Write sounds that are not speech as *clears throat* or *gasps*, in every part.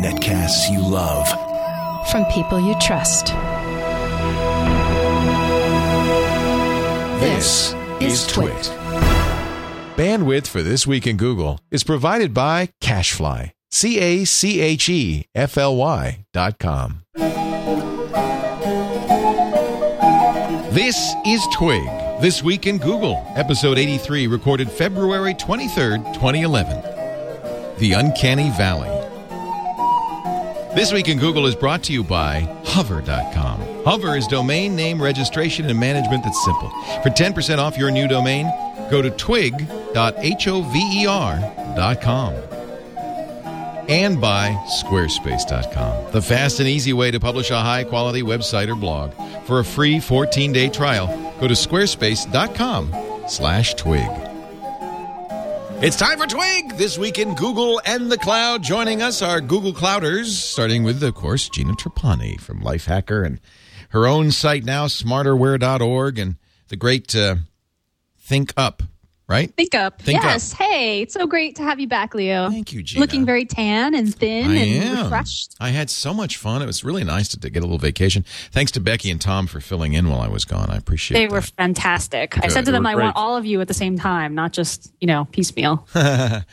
Netcasts you love. From people you trust. This is Twit. Bandwidth for This Week in Google is provided by Cachefly. C A C H E F L Y dot com. This is Twig. This Week in Google, episode 83, recorded February 23rd, 2011. The Uncanny Valley. This Week in Google is brought to you by Hover.com. Hover is domain name registration and management that's simple. For 10% off your new domain, go to twig.hover.com. And by Squarespace.com, the fast and easy way to publish a high quality website or blog. For a free 14 day trial, go to squarespace.com slash twig. It's time for Twig this week in Google and the Cloud. Joining us are Google Clouders, starting with, of course, Gina Trapani from Lifehacker and her own site now, smarterware.org, and the great uh, Think Up, right? Think up. Think yes. Hey, it's so great to have you back, Leo. Thank you, Gina. Looking very tan and thin I and am. refreshed. I had so much fun. It was really nice to, to get a little vacation. Thanks to Becky and Tom for filling in while I was gone. I appreciate it. They that. were fantastic. I said to They them, were I want all of you at the same time, not just, you know, piecemeal. *laughs* well,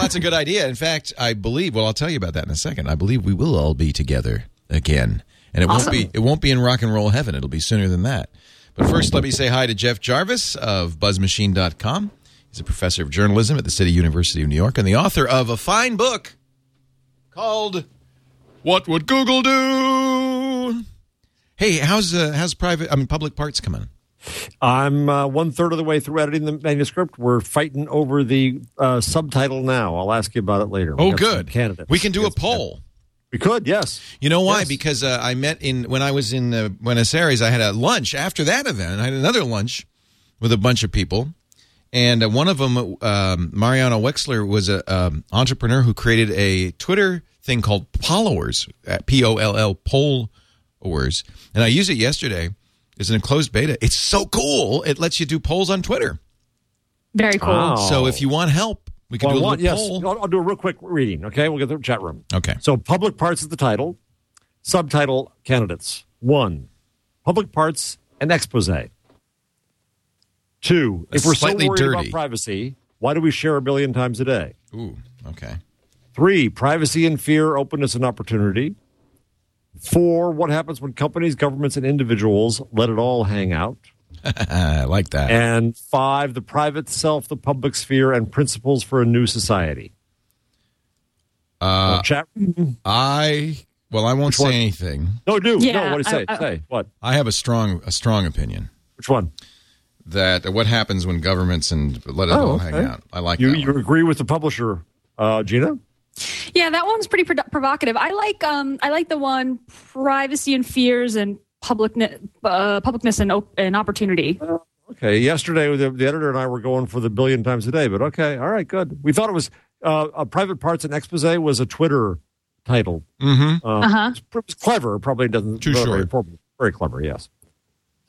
that's a good idea. In fact, I believe. Well, I'll tell you about that in a second. I believe we will all be together again, and it Awesome. won't be. It won't be in rock and roll heaven. It'll be sooner than that. But first, let me say hi to Jeff Jarvis of BuzzMachine.com. He's a professor of journalism at the City University of New York and the author of a fine book called "What Would Google Do." Hey, how's uh, how's private? I mean, public parts coming? I'm uh, one third of the way through editing the manuscript. We're fighting over the uh, subtitle now. I'll ask you about it later. We Oh, good. Candidates. We can do a poll. We could, yes. You know why? Yes. Because uh, I met in when I was in uh, Buenos Aires. I had a lunch after that event. I had another lunch with a bunch of people, and uh, one of them, um, Mariano Wexler, was an um, entrepreneur who created a Twitter thing called Pollowers, P O L L Pollowers, and I used it yesterday. It's an enclosed beta. It's so cool. It lets you do polls on Twitter. Very cool. Wow. So if you want help, we can Well, do a want- little yes, poll. I'll, I'll do a real quick reading. Okay, we'll get the chat room. Okay. So, public parts is the title. Subtitle: Candidates. One, public parts and expose. Two, That's if we're so worried dirty. about privacy, why do we share a billion times a day? Ooh. Okay. Three, privacy and fear, openness and opportunity. Four, what happens when companies, governments, and individuals let it all hang out? *laughs* I like that. And five, the private self, the public sphere, and principles for a new society. Uh, Chat. I well, I won't Which one? say anything. No, do. Yeah, no, what do you say? I- I- say. What? I have a strong a strong opinion Which one? That what happens when governments and let it Oh, all hang out. I like You, that. you one. agree with the publisher, uh, Gina? Yeah, that one's pretty pro- provocative. I like um I like the one privacy and fears and public uh, publicness and op- and opportunity. Okay. Yesterday, the, the editor and I were going for the billion times a day, but okay. All right, good. We thought it was uh, uh, Private Parts and Expose was a Twitter title. Mm-hmm. Uh, Uh-huh. it's, pr- it's clever. Probably doesn't. Too short. important. Very clever, yes.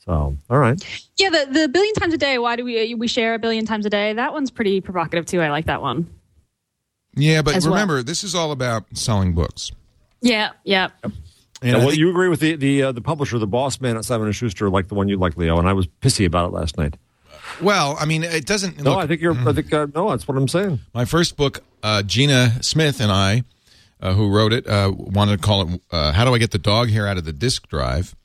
So, all right. Yeah, the the billion times a day. Why do we we share a billion times a day? That one's pretty provocative too. I like that one. Yeah, but As well. remember, this is all about selling books. Yeah, yeah. And Yeah, well, think- you agree with the the uh, the publisher, the boss man at Simon and Schuster, like the one you like, Leo, and I was pissy about it last night. well, I mean, it doesn't. No, look, I think you're. I think uh, no, that's what I'm saying. my first book, uh, Gina Smith and I, uh, who wrote it, uh, wanted to call it uh, "How Do I Get the Dog Hair Out of the Disk Drive,"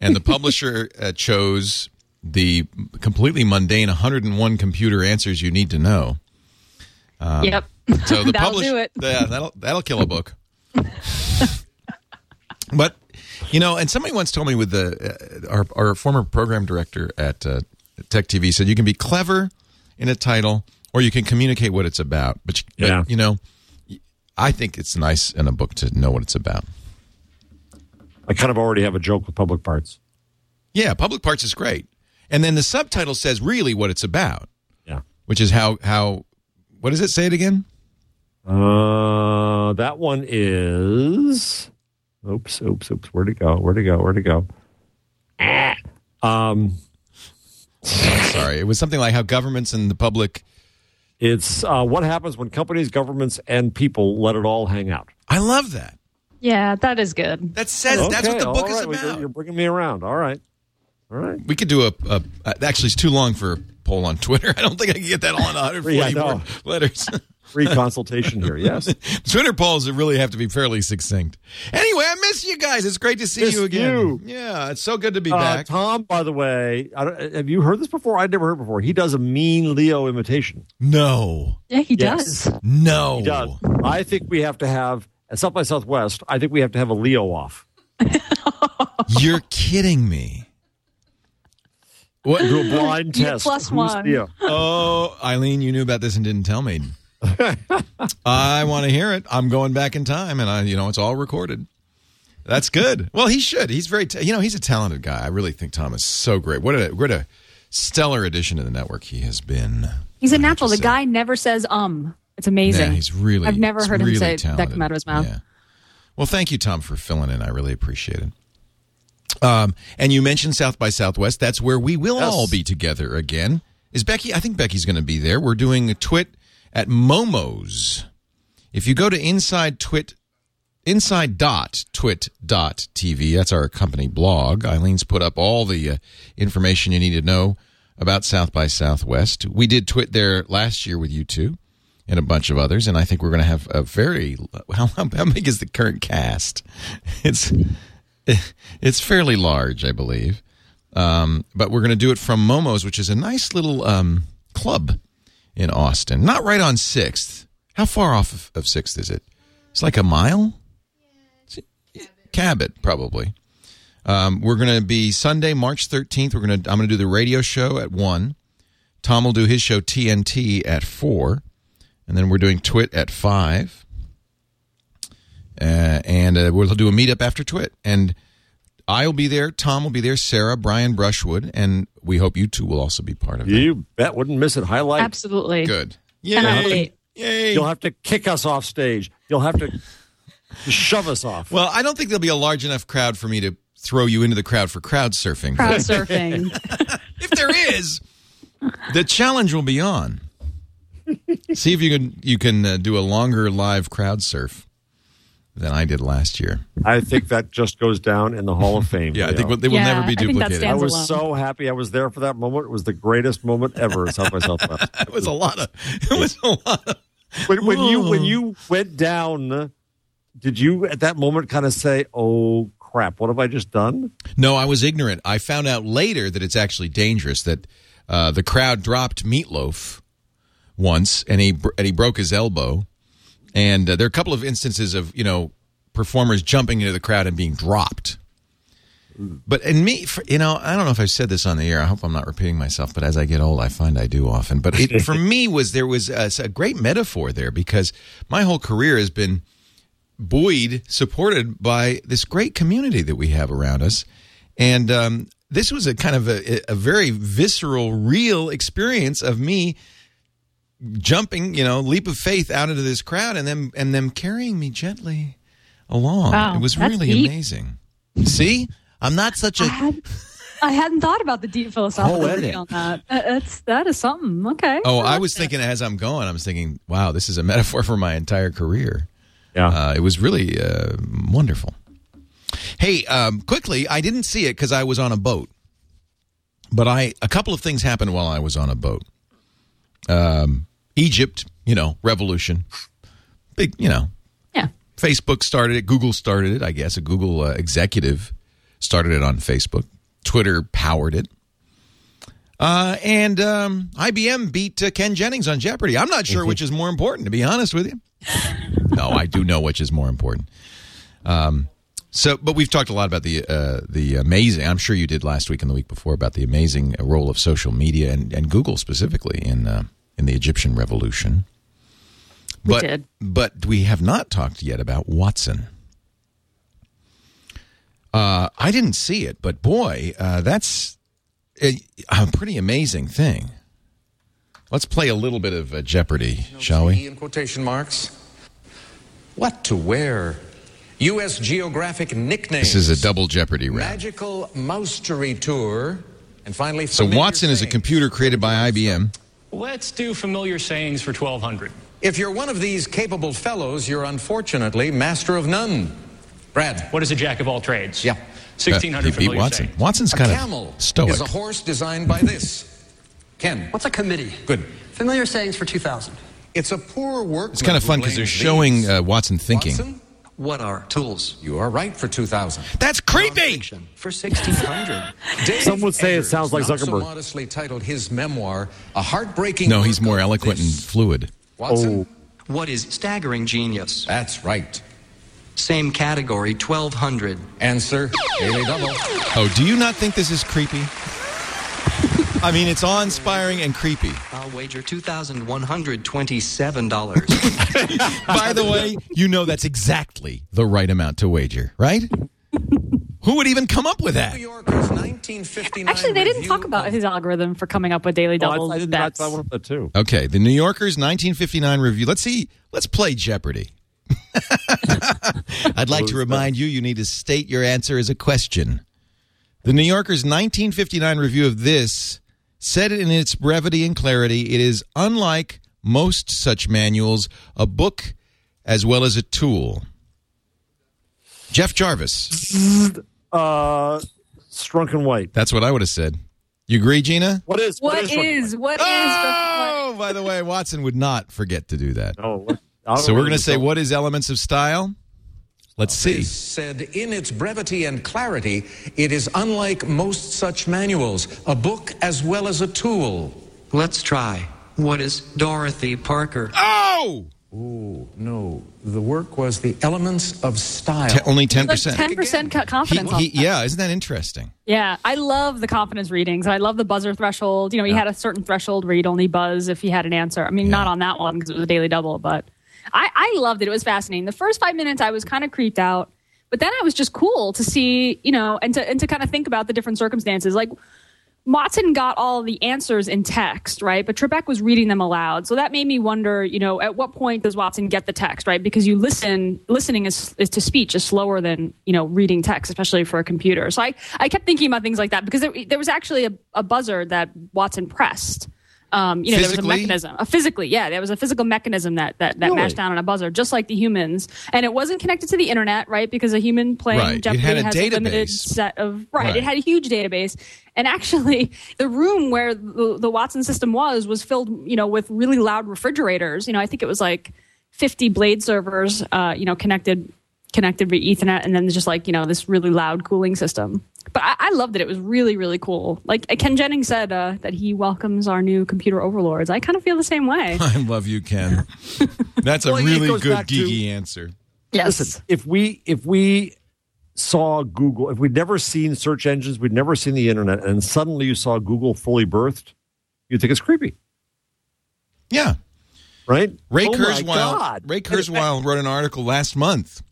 and the publisher uh, chose the completely mundane 101 computer answers you need to know. yep. So the *laughs* That'll publish- do it. Yeah, that'll that'll kill a book. *laughs* but you know, and somebody once told me with the uh, our our former program director at uh, Tech TV said you can be clever in a title or you can communicate what it's about. But, you, but, you know, I think it's nice in a book to know what it's about. I kind of already have a joke with public parts. Yeah, public parts is great, and then the subtitle says really what it's about, Yeah. which is how how what does it say it again? Uh, that one is. Oops, oops, oops. Where'd it go? Where'd it go? Where'd it go? Ah. Um, Sorry, it was something like how governments and the public It's uh, what happens when companies, governments, and people let it all hang out. I love that. Yeah, that is good. That says that's what the all book is right. Well, about. You're, you're bringing me around. All right. All right. We could do a, a, a- actually it's too long for a poll on Twitter. *laughs* I don't think I can get that all in *laughs* 140 Yeah, I more letters. *laughs* Free consultation here. Yes. Twitter polls really have to be fairly succinct. Anyway, I miss you guys. It's great to see Miss you again. you. Yeah, it's so good to be Uh, back. Tom, by the way, I don't, have you heard this before? I'd never heard it before. He does a mean Leo imitation. no, Yeah, he Yes. does. no, He does. I think we have to have at South by Southwest. I think we have to have a Leo off. You're kidding me. What? Do a *laughs* blind test. plus Who's one. Leo? Oh, Eileen, you knew about this and didn't tell me. *laughs* I want to hear it. I'm going back in time, and I, you know, it's all recorded. That's good. Well, he should. He's very, ta- you know, he's a talented guy. I really think Tom is so great. What a, what a stellar addition to the network he has been. He's a natural. The say. guy never says um. It's amazing. Yeah, he's really. I've never he's heard him say talented. that come out of his mouth. Yeah. Well, thank you, Tom, for filling in. I really appreciate it. Um, and you mentioned South by Southwest. That's where we will Yes. all be together again. Is Becky? I think Becky's going to be there. We're doing a twit at Momo's. If you go to inside twit, inside dot twit dot tv, that's our company blog. Eileen's put up all the uh, information you need to know about South by Southwest. We did twit there last year with you two and a bunch of others, and I think we're going to have a very how *laughs* how big is the current cast? It's *laughs* it's fairly large, I believe. Um, but we're going to do it from Momo's, which is a nice little um, club in Austin. Not right on Sixth. How far off of, of Sixth is it? It's like a mile. Cabot, probably. Um, we're going to be Sunday, March thirteenth. We're going to. I'm going to do the radio show at one. Tom will do his show TNT at four, and then we're doing Twit at five. Uh, and uh, we'll do a meetup after Twit. And I'll be there. Tom will be there. Sarah, Brian Brushwood, and we hope you two will also be part of it. You bet. Wouldn't miss it. Highlight. Absolutely. Good. Cannot Yay! wait. Yay! You'll have to kick us off stage. You'll have to shove us off. Well, I don't think there'll be a large enough crowd for me to throw you into the crowd for crowd surfing. Crowd *laughs* surfing. *laughs* if there is, the challenge will be on. See if you can you can uh, do a longer live crowd surf than I did last year. I think that just goes down in the Hall of *laughs* Fame. Yeah, I Leo. think they will Yeah, never be I think that duplicated. I stands was alone. so happy I was there for that moment. It was the greatest moment ever at South by Southwest. It was a lot of. It was a lot of. when, when you when you went down, did you at that moment kind of say, "Oh crap, what have I just done?" No, I was ignorant. I found out later that it's actually dangerous. That uh, the crowd dropped Meatloaf once, and he and he broke his elbow. And uh, there are a couple of instances of you know performers jumping into the crowd and being dropped. But in me, for, you know, I don't know if I've said this on the air. I hope I'm not repeating myself. But as I get old, I find I do often. But it, for me, was there was a, a great metaphor there because my whole career has been buoyed, supported by this great community that we have around us. And um, this was a kind of a, a very visceral, real experience of me jumping, you know, leap of faith out into this crowd and them and them carrying me gently along. Wow, it was really deep. amazing. See, I'm not such a. I, had, I hadn't thought about the deep philosophical Poetic. on that. Uh, That's that is something. Okay. Oh, I was thinking as I'm going, I was thinking, wow, this is a *laughs* metaphor for my entire career. Yeah. Uh, it was really uh, wonderful. Hey, um, quickly, I didn't see it because I was on a boat, but I a couple of things happened while I was on a boat. Um, Egypt, you know, revolution, big, you know, Yeah. Facebook started it. Google started it. I guess a Google uh, executive started it on Facebook. Twitter powered it. Uh, and um, IBM beat uh, Ken Jennings on Jeopardy. I'm not sure which is more important, to be honest with you. *laughs* no, I do know which is more important. Um, so, but we've talked a lot about the uh, the amazing. I'm sure you did last week and the week before about the amazing role of social media and, and Google specifically in uh, in the Egyptian revolution. We But did. but we have not talked yet about Watson. Uh, I didn't see it, but boy, uh, that's a, a pretty amazing thing. Let's play a little bit of uh, Jeopardy, shall we? In quotation marks. What to wear? U.S. Geographic nicknames. This is a double Jeopardy round. Magical Moustery Tour. And finally, So familiar Watson is a computer created by IBM. Let's do familiar sayings for 1200. If you're one of these capable fellows, you're unfortunately master of none. Brad. What is a jack of all trades? Yeah. 1600 Uh, he familiar Watson. sayings. Watson's A kind camel of stoic. is a horse designed by this. Ken. What's a committee? Good. Familiar sayings for 2000. It's a poor work. It's kind of fun because they're showing uh, Watson thinking. Watson, What are tools? you are right for 2000. That's creepy. Nonfiction for 1600. *laughs* Some would say it sounds like not so modestly titled his memoir, A Heartbreaking No, he's more of eloquent and fluid. Watson? Oh. what is staggering genius? That's right. Same category, 1200. Answer, Daily Double. Oh, do you not think this is creepy? I mean, it's awe-inspiring and creepy. I'll wager $2,127. *laughs* By the way, you know that's exactly the right amount to wager, right? Who would even come up with that? New Yorker's 1959 Actually, they didn't talk about his algorithm for coming up with daily Oh, I- doubles I, didn't. bets. I, I wanted that too. Okay, the New Yorker's 1959 review. Let's see. Let's play Jeopardy. *laughs* I'd like to remind you you need to state your answer as a question. The New Yorker's 1959 review of this said in its brevity and clarity, it is unlike most such manuals, a book as well as a tool. Jeff Jarvis. Uh, Strunk and White. That's what I would have said. You agree, Gina? What is? What Strunk and is? What is? Oh, by the way, Watson would not forget to do that. White? Oh, what- So we're going to say, what is elements of style? Let's see. Said in its brevity and clarity, it is unlike most such manuals, a book as well as a tool. Let's try. What is Dorothy Parker? Oh! Ooh, no. The work was the elements of style. Te- only 10%. ten percent He- confidence. on he- yeah, isn't that interesting? Yeah, I love the confidence readings. I love the buzzer threshold. You know, he had a certain threshold where he'd only buzz if he had an answer. I mean, not on that one because it was a daily double, but I, I loved it. It was fascinating. The first five minutes, I was kind of creeped out, but then I was just cool to see, you know, and to and to kind of think about the different circumstances. Like Watson got all the answers in text, right? But Trebek was reading them aloud. So that made me wonder, you know, at what point does Watson get the text, right? Because you listen, listening is, is to speech is slower than, you know, reading text, especially for a computer. So I, I kept thinking about things like that because there, there was actually a, a buzzer that Watson pressed. Um, you know, there was a mechanism, a physically, yeah, there was a physical mechanism that that, that Really? mashed down on a buzzer, just like the humans, and it wasn't connected to the internet, right? Because a human playing Right. It Jeopardy had a has a limited set of right. Right. It had a huge database, and actually, the room where the, the Watson system was was filled, you know, with really loud refrigerators. You know, I think it was like fifty blade servers, uh, you know, connected connected via Ethernet, and then just like you know this really loud cooling system. But I, I loved it. It was really really cool. Like Ken Jennings said uh, that he welcomes our new computer overlords. I kind of feel the same way. *laughs* I love you, Ken. *laughs* That's a Well, it really good back to- geeky answer. yes. Listen, if we if we saw Google, if we'd never seen search engines, we'd never seen the internet, and suddenly you saw Google fully birthed, you'd think it's creepy, Yeah. right? Ray oh my Kurzweil, God. Ray Kurzweil wrote an article last month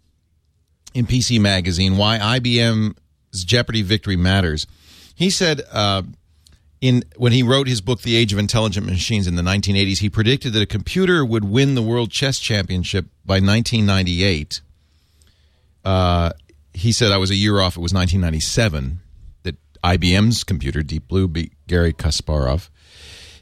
in PC Magazine why IBM's Jeopardy victory matters. He said uh, in when he wrote his book The Age of Intelligent Machines in the 1980s, he predicted that a computer would win the World Chess Championship by 1998. Uh, he said I was a year off. It was 1997 that IBM's computer Deep Blue beat Garry Kasparov.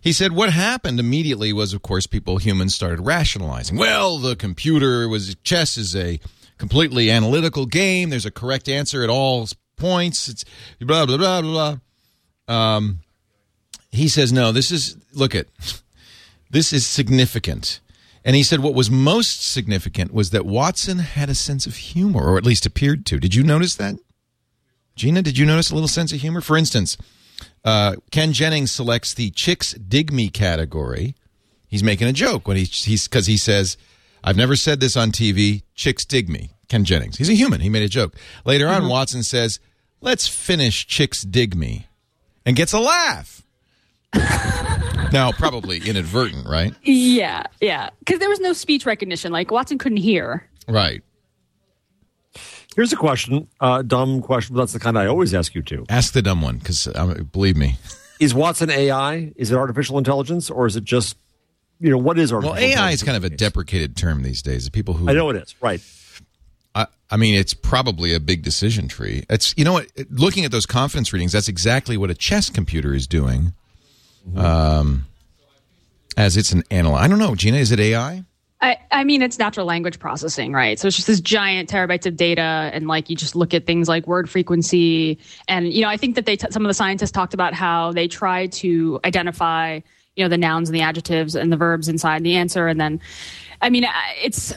He said what happened immediately was, of course, people, humans, started rationalizing. Well, the computer was chess is a completely analytical game. There's a correct answer at all points. It's blah blah blah blah. blah. Um, he says no. This is look at this is significant. And he said what was most significant was that Watson had a sense of humor, or at least appeared to. Did you notice that? Gina, did you notice a little sense of humor? For instance, uh, Ken Jennings selects the Chicks Dig Me category. He's making a joke when he, he's because he says, I've never said this on TV. Chicks dig me. Ken Jennings. He's a human. He made a joke. Later on, Watson says, Let's finish Chicks Dig Me and gets a laugh. *laughs* now, probably inadvertent, right? Yeah, yeah. Because there was no speech recognition. Like Watson couldn't hear. Right. Here's a question, uh, dumb question, but that's the kind I always ask you to. Ask the dumb one because uh, believe me. *laughs* Is Watson AI? Is it artificial intelligence, or is it just, you know, what is artificial? Well. AI is kind of a deprecated term these days. The people who I know it is right. I, mean, it's probably a big decision tree. It's you know what? Looking at those confidence readings, that's exactly what a chess computer is doing. Um, as it's an analyze. I don't know, Gina. Is it AI? I, I mean, it's natural language processing, right? So it's just this giant terabytes of data, and like you just look at things like word frequency, and you know, I think that they t- some of the scientists talked about how they try to identify, you know, the nouns and the adjectives and the verbs inside the answer, and then, I mean, it's.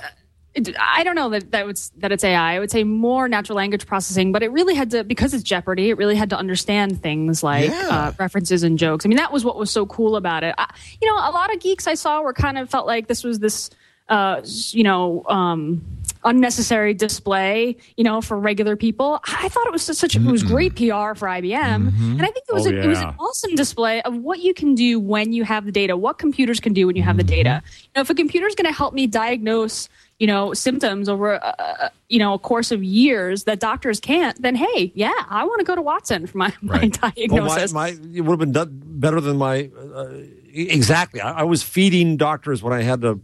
It, I don't know that that, would, that it's AI. I would say more natural language processing, but it really had to because it's Jeopardy. It really had to understand things like Yeah. uh, references and jokes. I mean, that was what was so cool about it. I, you know, a lot of geeks I saw were kind of felt like this was this, uh, you know, um, unnecessary display, you know, for regular people. I thought it was such a, it was great PR for IBM, and I think it was Oh, a, it was an awesome display of what you can do when you have the data, what computers can do when you have the data. You know, if a computer's going to help me diagnose, you know, symptoms over, uh, you know, a course of years that doctors can't, then hey, yeah, I want to go to Watson for my, *laughs* my Right. Well, diagnosis. my, my, it would have been done better than my. Uh, exactly. I, I was feeding doctors when I had a,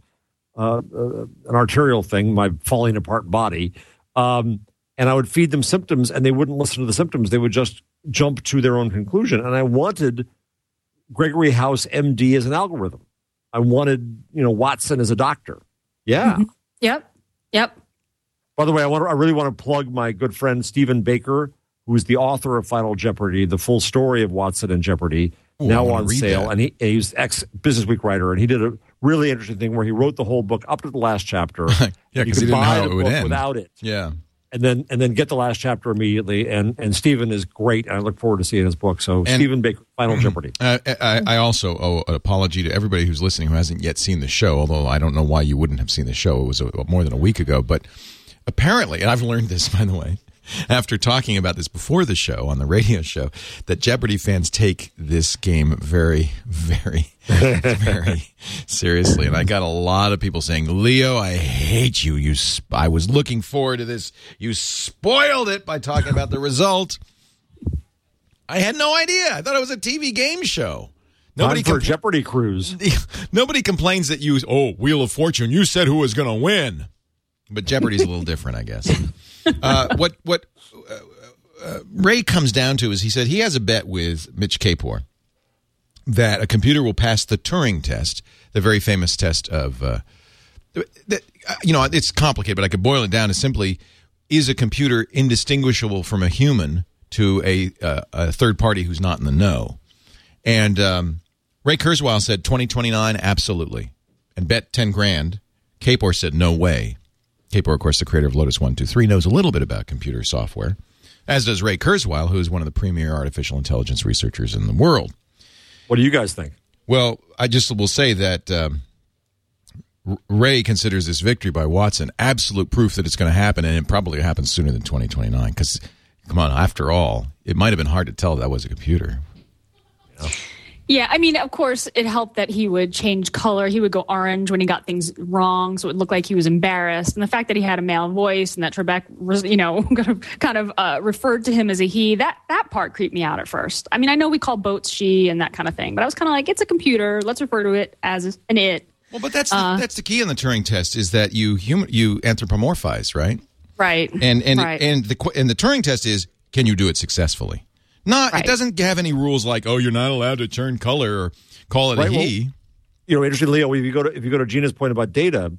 uh, uh, an arterial thing, my falling apart body. Um, and I would feed them symptoms and they wouldn't listen to the symptoms. They would just jump to their own conclusion. And I wanted Gregory House, MD, as an algorithm. I wanted, you know, Watson as a doctor. Yeah. Yep, yep. By the way, I want to, I really want to plug my good friend Stephen Baker, who is the author of Final Jeopardy, the full story of Watson and Jeopardy, Ooh, now on sale. that. And he, he's ex Business Week writer, and he did a really interesting thing where he wrote the whole book up to the last chapter. *laughs* Yeah, You 'cause he didn't know buy how the it would book end. without it, Yeah. And then and then get the last chapter immediately. And and Stephen is great, and I look forward to seeing his book. So Stephen Baker, Final *clears throat* Jeopardy. Uh, I, I also owe an apology to everybody who's listening who hasn't yet seen the show, although I don't know why you wouldn't have seen the show. It was a, more than a week ago. But apparently, and I've learned this, by the way, after talking about this before the show on the radio show, that Jeopardy fans take this game very, very, *laughs* very seriously. And I got a lot of people saying, Leo, I hate you. You, sp- I was looking forward to this. You spoiled it by talking about the result. I had no idea. I thought it was a TV game show. Nobody Time for compl- Jeopardy cruise. *laughs* nobody complains that you oh Wheel of Fortune. You said who was going to win, but Jeopardy's a little different, I guess. Uh, what what uh, uh, Ray comes down to is he said he has a bet with Mitch Kapor that a computer will pass the Turing test, the very famous test of. Uh, that, uh, you know, it's complicated, but I could boil it down to simply: is a computer indistinguishable from a human to a uh, a third party who's not in the know? And um, Ray Kurzweil said 2029, absolutely, and bet 10 grand. Kapor said no way. Kapor, of course, the creator of Lotus 123, knows a little bit about computer software, as does Ray Kurzweil, who is one of the premier artificial intelligence researchers in the world. What do you guys think? Well, I just will say that um, Ray considers this victory by Watson absolute proof that it's going to happen, and it probably happens sooner than 2029. Because, come on, after all, it might have been hard to tell that was a computer. Yeah, I mean, of course, it helped that he would change color. He would go orange when he got things wrong, so it looked like he was embarrassed. And the fact that he had a male voice and that Trebek, was, you know, *laughs* kind of, uh, referred to him as a he, that that part creeped me out at first. I mean, I know we call boats she and that kind of thing, but I was kind of like, it's a computer. Let's refer to it as an it. Well, but that's the, that's the key in the Turing test is that you human you anthropomorphize, right? Right. And and right. and the and the Turing test is can you do it successfully? Not Right. it doesn't have any rules like oh you're not allowed to turn color or call it Right, a well- he. you know, interesting, Leo. If you go to if you go to Gina's point about data,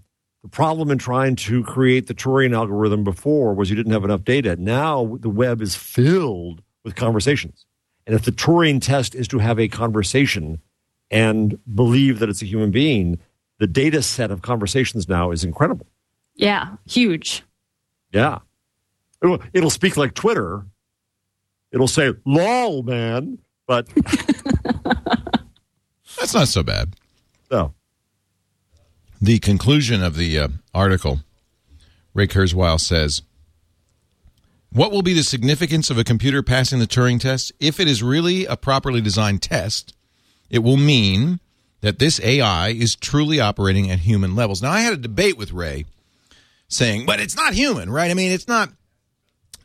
the problem in trying to create the Turing algorithm before was you didn't have enough data. Now the web is filled with conversations, and if the Turing test is to have a conversation and believe that it's a human being, the data set of conversations now is incredible. yeah, huge. Yeah, it'll, it'll speak like Twitter. It'll say "lol, man," but *laughs* That's not so bad. no. The conclusion of the uh, article, Ray Kurzweil says, What will be the significance of a computer passing the Turing test? If it is really a properly designed test, it will mean that this AI is truly operating at human levels. Now, I had a debate with Ray saying, but it's not human, right? I mean, it's not.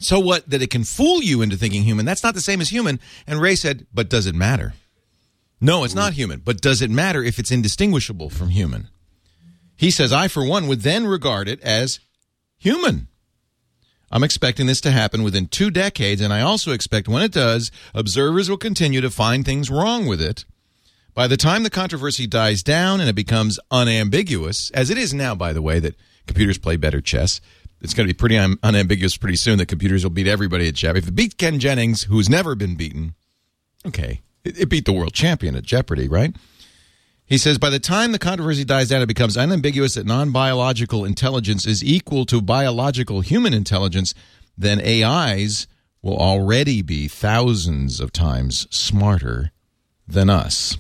So what? That it can fool you into thinking human. That's not the same as human. And Ray said, but does it matter? No, it's not human. But does it matter if it's indistinguishable from human? He says, I, for one, would then regard it as human. I'm expecting this to happen within two decades, and I also expect when it does, observers will continue to find things wrong with it. By the time the controversy dies down and it becomes unambiguous, as it is now, by the way, that computers play better chess, it's going to be pretty un- unambiguous pretty soon that computers will beat everybody at Jeopardy. If it beat Ken Jennings, who's never been beaten, okay, it, it beat the world champion at Jeopardy, right? He says, by the time the controversy dies down, it becomes unambiguous that non biological intelligence is equal to biological human intelligence, then AIs will already be thousands of times smarter than us.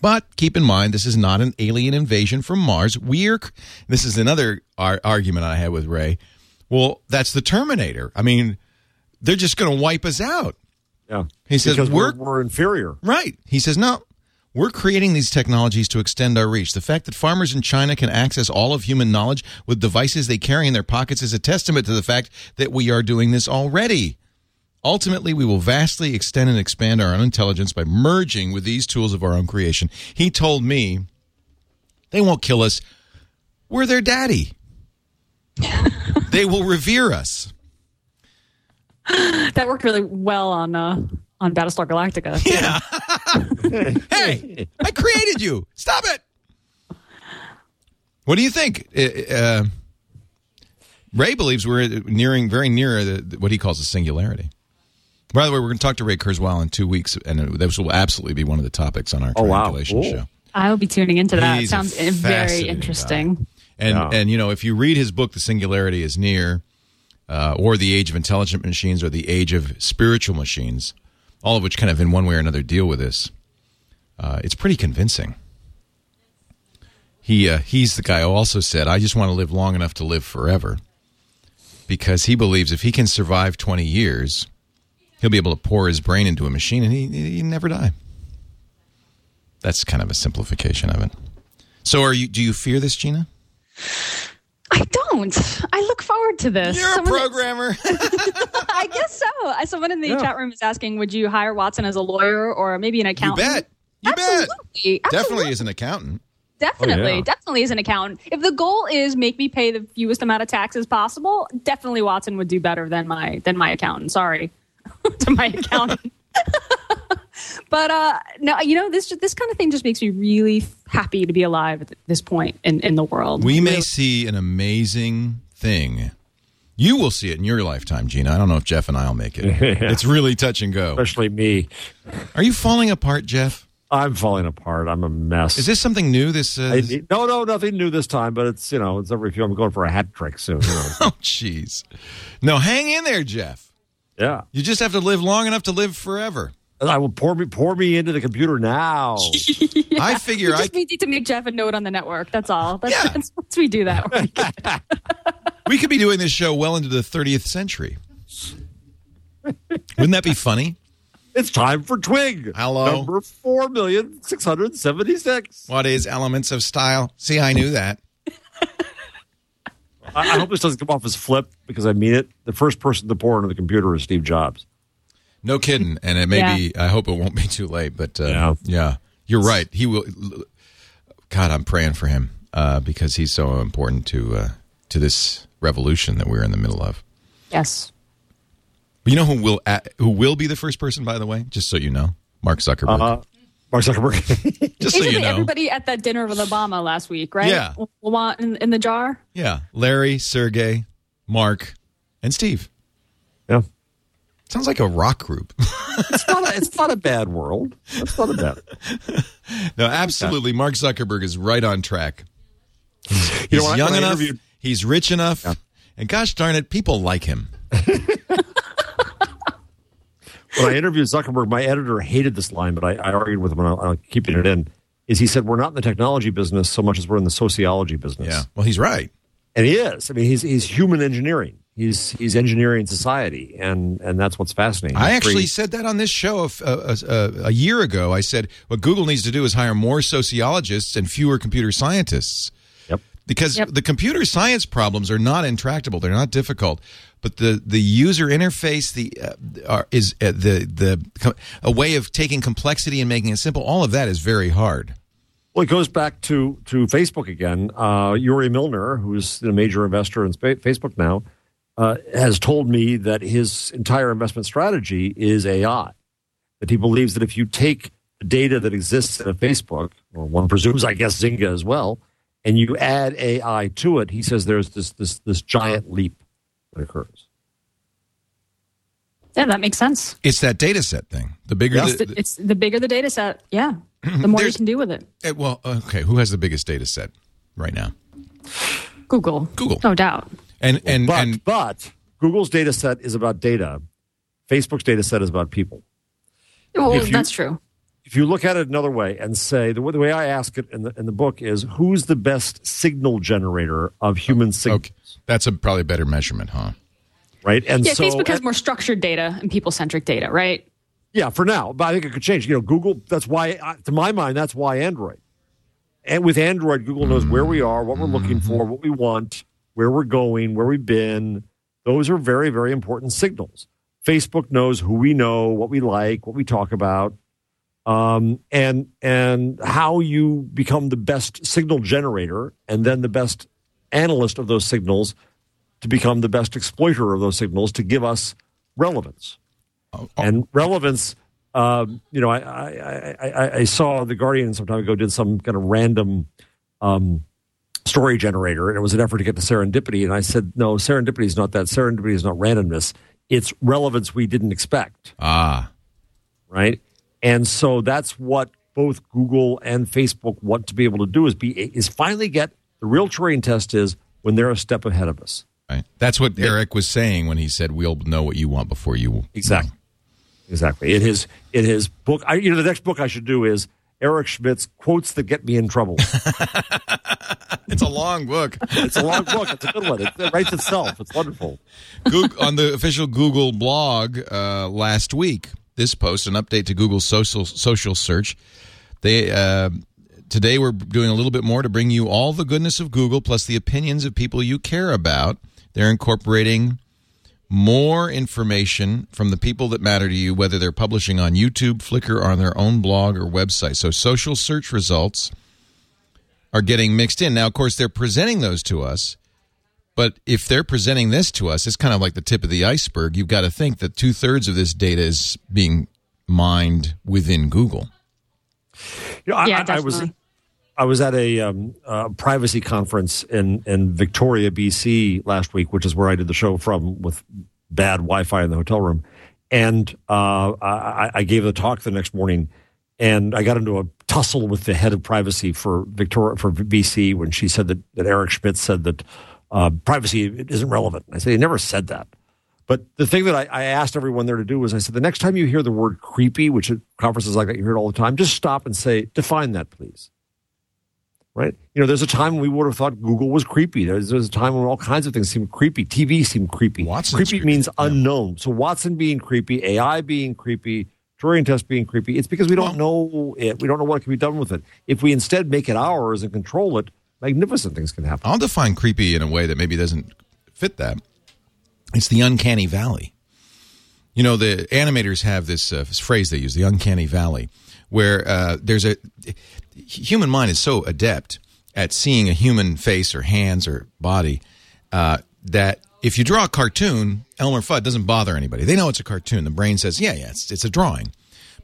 But keep in mind, this is not an alien invasion from Mars. We're, this is another ar- argument I had with Ray. Well, that's the Terminator. I mean, they're just going to wipe us out. Yeah. He says, we're- we're inferior. Right. He says, no, we're creating these technologies to extend our reach. The fact that farmers in China can access all of human knowledge with devices they carry in their pockets is a testament to the fact that we are doing this already. Ultimately, we will vastly extend and expand our own intelligence by merging with these tools of our own creation. He told me they won't kill us. We're their daddy. *laughs* they will revere us. *gasps* That worked really well on uh, on Battlestar Galactica. *laughs* Yeah. *laughs* hey, I created you. Stop it. What do you think? Uh, uh, Ray believes we're nearing very near the, what he calls a singularity. By the way, we're going to talk to Ray Kurzweil in two weeks, and this will absolutely be one of the topics on our Oh, wow. triangulation Cool. show. I will be tuning into that. He's a Sounds very interesting. guy. And Yeah. and you know, if you read his book, "The Singularity is Near," uh, or "The Age of Intelligent Machines," or "The Age of Spiritual Machines," all of which kind of in one way or another deal with this, uh, it's pretty convincing. He uh, he's the guy who also said, "I just want to live long enough to live forever," because he believes if he can survive twenty years, he'll be able to pour his brain into a machine and he he never die. That's kind of a simplification of it. So, are you? Do you fear this, Gina? I don't. I look forward to this. You're a Someone- programmer. *laughs* I guess so. Uh, Someone in the Yeah. chat room is asking, would you hire Watson as a lawyer or maybe an you accountant? bet. You bet. Absolutely. Definitely Absolutely. as an accountant. Definitely. Oh, yeah. Definitely as an accountant. If the goal is make me pay the fewest amount of taxes possible, definitely Watson would do better than my than my accountant. Sorry *laughs* to my accountant. *laughs* but uh no, you know this this kind of thing just makes me really happy to be alive at this point in in the world. We may see an amazing thing. You will see it in your lifetime, Gina. I don't know if Jeff and I'll make it. *laughs* It's really touch and go. Especially me. Are you falling apart, Jeff? I'm falling apart. I'm a mess. Is this something new? This uh, I, no, no, nothing new this time, but it's, you know, it's every few. I'm going for a hat trick soon. You know. oh, jeez. No, hang in there, Jeff. Yeah. You just have to live long enough to live forever. And I will pour me, pour me into the computer now. *laughs* I figure We I just need to make Jeff a note on the network. That's all. That's, Yeah. that's once we do that. *laughs* we could be doing this show well into the 30th century. Wouldn't that be funny? it's time for Twig. Hello. Number 4,676. What is elements of style? See, I knew that. I, I hope this doesn't come off as flip because I mean it. The first person to pour into the computer is Steve Jobs. No kidding. And it may Yeah. be, I hope it won't be too late, but uh, Yeah. yeah. you're right. He will. God, I'm praying for him uh, because he's so important to uh, to this revolution that we're in the middle of. yes. But you know who will who will be the first person, by the way, just so you know, Mark Zuckerberg. Uh, Mark Zuckerberg. *laughs* just so Isn't you it know, everybody at that dinner with Obama last week, right? Yeah. We'll want in, in the jar. yeah, Larry, Sergey, Mark, and Steve. yeah. Sounds like a rock group. *laughs* It's not, a, it's not a bad world. It's not a bad. *laughs* no, absolutely. Mark Zuckerberg is right on track. He's You know, young enough. interviewed- He's rich enough. And gosh darn it, people like him. When I interviewed Zuckerberg, my editor hated this line, but I, I argued with him, and I'll, I'll keeping it in. Is he said we're not in the technology business so much as we're in the sociology business. Yeah. Well, he's right. and he is. I mean, he's he's human engineering. He's he's engineering society, and and that's what's fascinating. I actually pretty- said that on this show a, a, a, a year ago. I said what Google needs to do is hire more sociologists and fewer computer scientists. Yep. Because Yep. the computer science problems are not intractable; they're not difficult. But the, the user interface, the uh, is uh, the the a way of taking complexity and making it simple. All of that is very hard. Well, it goes back to to Facebook again. Uh, Yuri Milner, who's a major investor in Facebook now, uh, has told me that his entire investment strategy is AI. That he believes that if you take data that exists in a Facebook, or one presumes, I guess, Zynga as well, and you add AI to it, he says there's this this this giant leap that occurs. Yeah, that makes sense. It's that data set thing. The bigger Yeah. the, It's the, it's the bigger the data set, yeah, the more you can do with it. eh, well, okay, who has the biggest data set right now? Google, Google. no doubt. And and but and but Google's data set is about data. Facebook's data set is about people. Well, you- that's true. If you look at it another way and say the, way- the way I ask it in the in the book is who's the best signal generator of human signals, okay, that's a probably a better measurement, huh? right? And Yeah, so Facebook has more structured data and people centric data, right? Yeah, for now, but I think it could change. You know, Google. That's why, uh, to my mind, that's why Android. And with Android, Google knows where we are, what we're looking for, what we want, where we're going, where we've been. Those are very, very important signals. Facebook knows who we know, what we like, what we talk about, um, and and how you become the best signal generator, and then the best analyst of those signals to become the best exploiter of those signals to give us relevance and relevance. Um, you know, I, I, I, I, I saw the Guardian some time ago did some kind of random um, story generator, and it was an effort to get to serendipity. And I said, no, serendipity is not that. Serendipity is not randomness. It's relevance we didn't expect, Ah, right? And so that's what both Google and Facebook want to be able to do is be is finally get the real Turing test is when they're a step ahead of us. right. That's what Eric was saying when he said, "We'll know what you want before you." Exactly. Exactly. In his in his book, I, you know, the next book I should do is Eric Schmidt's quotes that get me in trouble. *laughs* It's a long book. it's a long book. It's a good one. It, it writes itself. It's wonderful. Google, on the official Google blog uh, last week. This post an update to Google's social social search. They uh, today we're doing a little bit more to bring you all the goodness of Google plus the opinions of people you care about. They're incorporating more information from the people that matter to you, whether they're publishing on YouTube, Flickr, or on their own blog or website. So social search results are getting mixed in. Now, of course, they're presenting those to us. But if they're presenting this to us, it's kind of like the tip of the iceberg. You've got to think that two thirds of this data is being mined within Google. You know, I, Yeah, I, I was. I was at a um, uh, privacy conference in in Victoria, BC last week, which is where I did the show from with bad Wi-Fi in the hotel room, and uh, I, I gave the talk the next morning, and I got into a tussle with the head of privacy for Victoria for BC when she said that that Eric Schmidt said that uh, privacy isn't relevant. I said he never said that. But the thing that I, I asked everyone there to do was I said, the next time you hear the word creepy, which at conferences like that you hear it all the time, just stop and say, define that, please. Right? You know, there's a time when we would have thought Google was creepy. There's, there's a time when all kinds of things seemed creepy. TV seemed creepy. Watson's creepy, creepy, means yeah. unknown. So Watson being creepy, AI being creepy, Turing test being creepy, it's because we don't know it. We don't know what can be done with it. If we instead make it ours and control it, magnificent things can happen. I'll define creepy in a way that maybe doesn't fit that. It's the uncanny valley. You know, the animators have this, uh, this phrase they use, the uncanny valley, where uh, there's a human mind is so adept at seeing a human face or hands or body uh, that if you draw a cartoon, Elmer Fudd doesn't bother anybody. They know it's a cartoon. The brain says, yeah, yeah, it's, it's a drawing.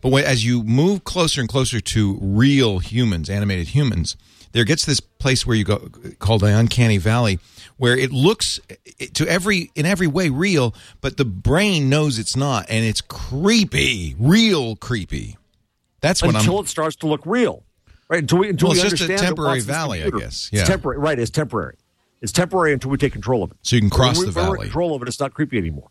But when, as you move closer and closer to real humans, animated humans, there gets this place where you go called the uncanny valley, where it looks to every in every way real, but the brain knows it's not, and it's creepy, real creepy. That's what until I'm. it starts to look real, right? Until we until Well, we it's just a understand that temporary Watson's valley, I computer- guess. It's temporary, right? It's temporary. It's temporary until we take control of it. So you can cross When we- the we're valley. control of it. It's not creepy anymore.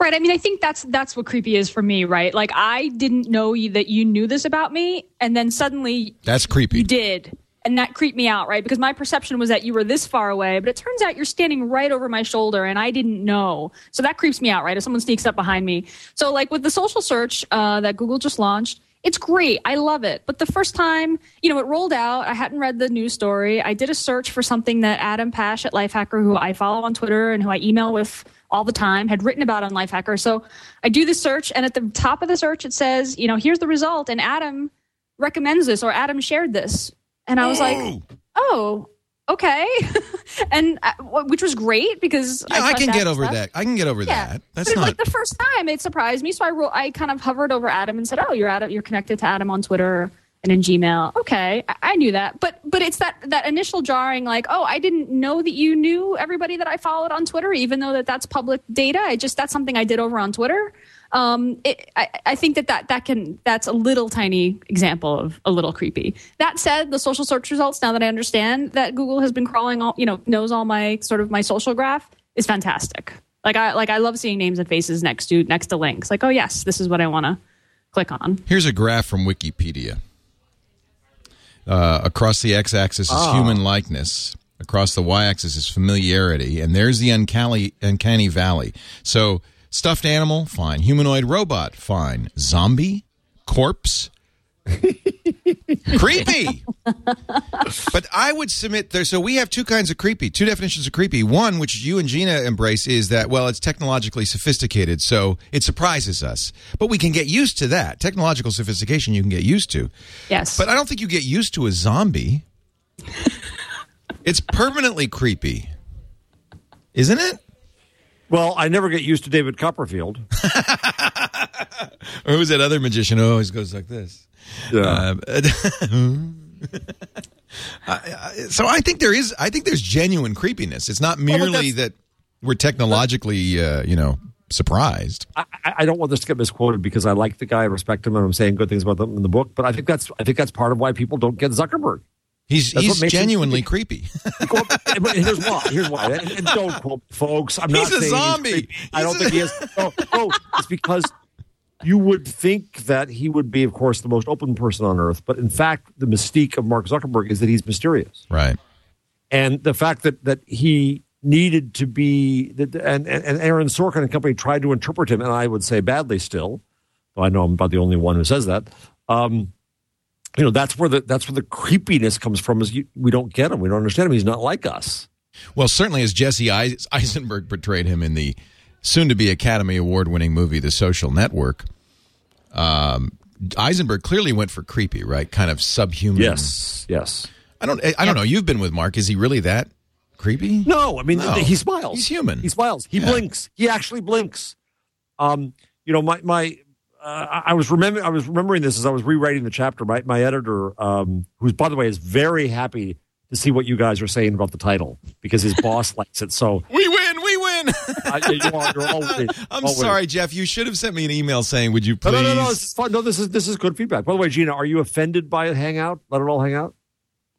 Right. I mean, I think that's that's what creepy is for me, right? Like I didn't know you, that you knew this about me, and then suddenly That's creepy. you did, and that creeped me out, right? Because my perception was that you were this far away, but it turns out you're standing right over my shoulder, and I didn't know. So that creeps me out, right? If someone sneaks up behind me. So like with the social search uh, that Google just launched. It's great. I love it. But the first time, you know, it rolled out, I hadn't read the news story. I did a search for something that Adam Pash at Lifehacker, who I follow on Twitter and who I email with all the time, had written about on Lifehacker. So I do the search, and at the top of the search, it says, you know, here's the result. And Adam recommends this, or Adam shared this. And I was like, oh, okay, *laughs* and uh, which was great because Yeah, I, trust can get over stuff. that. I can get over Yeah, that. That's but not. like the first time it surprised me, so I. I kind of hovered over Adam and said, "Oh, you're Adam. You're connected to Adam on Twitter and in Gmail." Okay, I, I knew that, but but it's that that initial jarring, like, "Oh, I didn't know that you knew everybody that I followed on Twitter, even though that that's public data. I just that's something I did over on Twitter." Um, it, I, I think that, that that can that's a little tiny example of a little creepy. That said, the social search results now that I understand that Google has been crawling all you know knows all my sort of my social graph is fantastic. Like I like I love seeing names and faces next to next to links. Like oh yes, this is what I want to click on. Here's a graph from Wikipedia. Uh, across the x-axis is Ah. human likeness. Across the y-axis is familiarity, and there's the uncanny, uncanny valley. So, stuffed animal, fine. Humanoid robot, fine. Zombie, corpse, creepy. but I would submit there. So we have two kinds of creepy, two definitions of creepy. One, which you and Gina embrace, is that well, it's technologically sophisticated, so it surprises us. But we can get used to that technological sophistication. You can get used to. Yes, But I don't think you get used to a zombie. it's permanently creepy, isn't it? Well, I never get used to David Copperfield. *laughs* Or who's that other magician who always goes like this? Yeah. Uh, *laughs* so I think there is. I think there's genuine creepiness. It's not merely that we're technologically, uh, you know, surprised. I, I don't want this to get misquoted because I like the guy, I respect him, and I'm saying good things about them in the book. But I think that's I think that's part of why people don't get Zuckerberg. He's That's he's what makes him genuinely creepy. *laughs* Here's why. Here's why. And, *laughs* and don't quote me, folks. I'm not He's a saying zombie. creepy. I don't a- think he is. *laughs* No, no, it's because you would think that he would be, of course, the most open person on earth. But in fact, the mystique of Mark Zuckerberg is that he's mysterious. right. and the fact that that he needed to be that and, and and Aaron Sorkin and company tried to interpret him, and I would say badly still. Though I know I'm about the only one who says that. Um, you know, that's where the that's where the creepiness comes from. Is you, we don't get him, we don't understand him. He's not like us. Well, certainly as Jesse Eisenberg portrayed him in the soon-to-be Academy Award-winning movie The Social Network. Um, Eisenberg clearly went for creepy, right? Kind of subhuman. Yes, yes. I don't. I don't know. You've been with Mark. Is he really that creepy? No, I mean No. he smiles. He's human. He smiles. He Yeah. blinks. He actually blinks. Um, you know, my my. Uh, I I was remember I was remembering this as I was rewriting the chapter. My my editor, um, who's by the way is very happy to see what you guys are saying about the title because his *laughs* boss likes it. So We win. We win. *laughs* uh, you are, you're all *laughs* winning. I'm All winning. sorry, Jeff. You should have sent me an email saying, "Would you please?" no, no, no. This is fun. No, this is this is good feedback. By the way, Gina, are you offended by it? Hang out. Let it all hang out.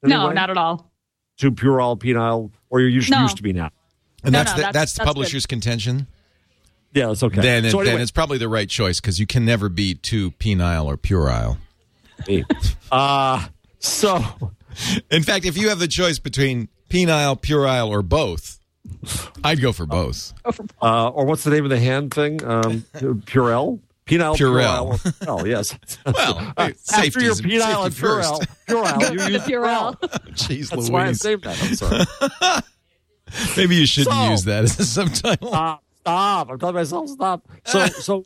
No, way? not at all. to puerile, penile, or you're used, No. used to be now. and No, that's no, the, that's- that's the that's publisher's contention. Yeah, that's okay. Then, it, anyway, then it's probably the right choice because you can never be too penile or puerile. uh, so In fact, if you have the choice between penile, puerile, or both, I'd go for both. uh, or what's the name of the hand thing? Um, Purell? Penile, Purell. Purell. Oh, yes. *laughs* Well, *laughs* After your penile and safety first. Purell, Purell, you use Purell. *laughs* Jeez That's why I saved that. I'm sorry. Maybe you shouldn't So- use that as a subtitle. stop, stop. I'm telling myself stop. So, so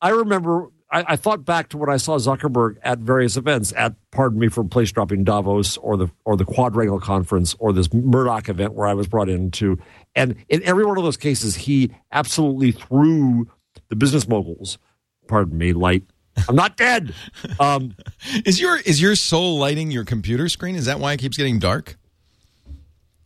I remember. I, I thought back to when I saw Zuckerberg at various events, at pardon me for place dropping Davos or the or the Quadrangle conference or this Murdoch event where I was brought into, and in every one of those cases, he absolutely threw the business moguls. Pardon me, light. I'm not dead. *laughs* Um, Is your is your soul lighting your computer screen? Is that why it keeps getting dark?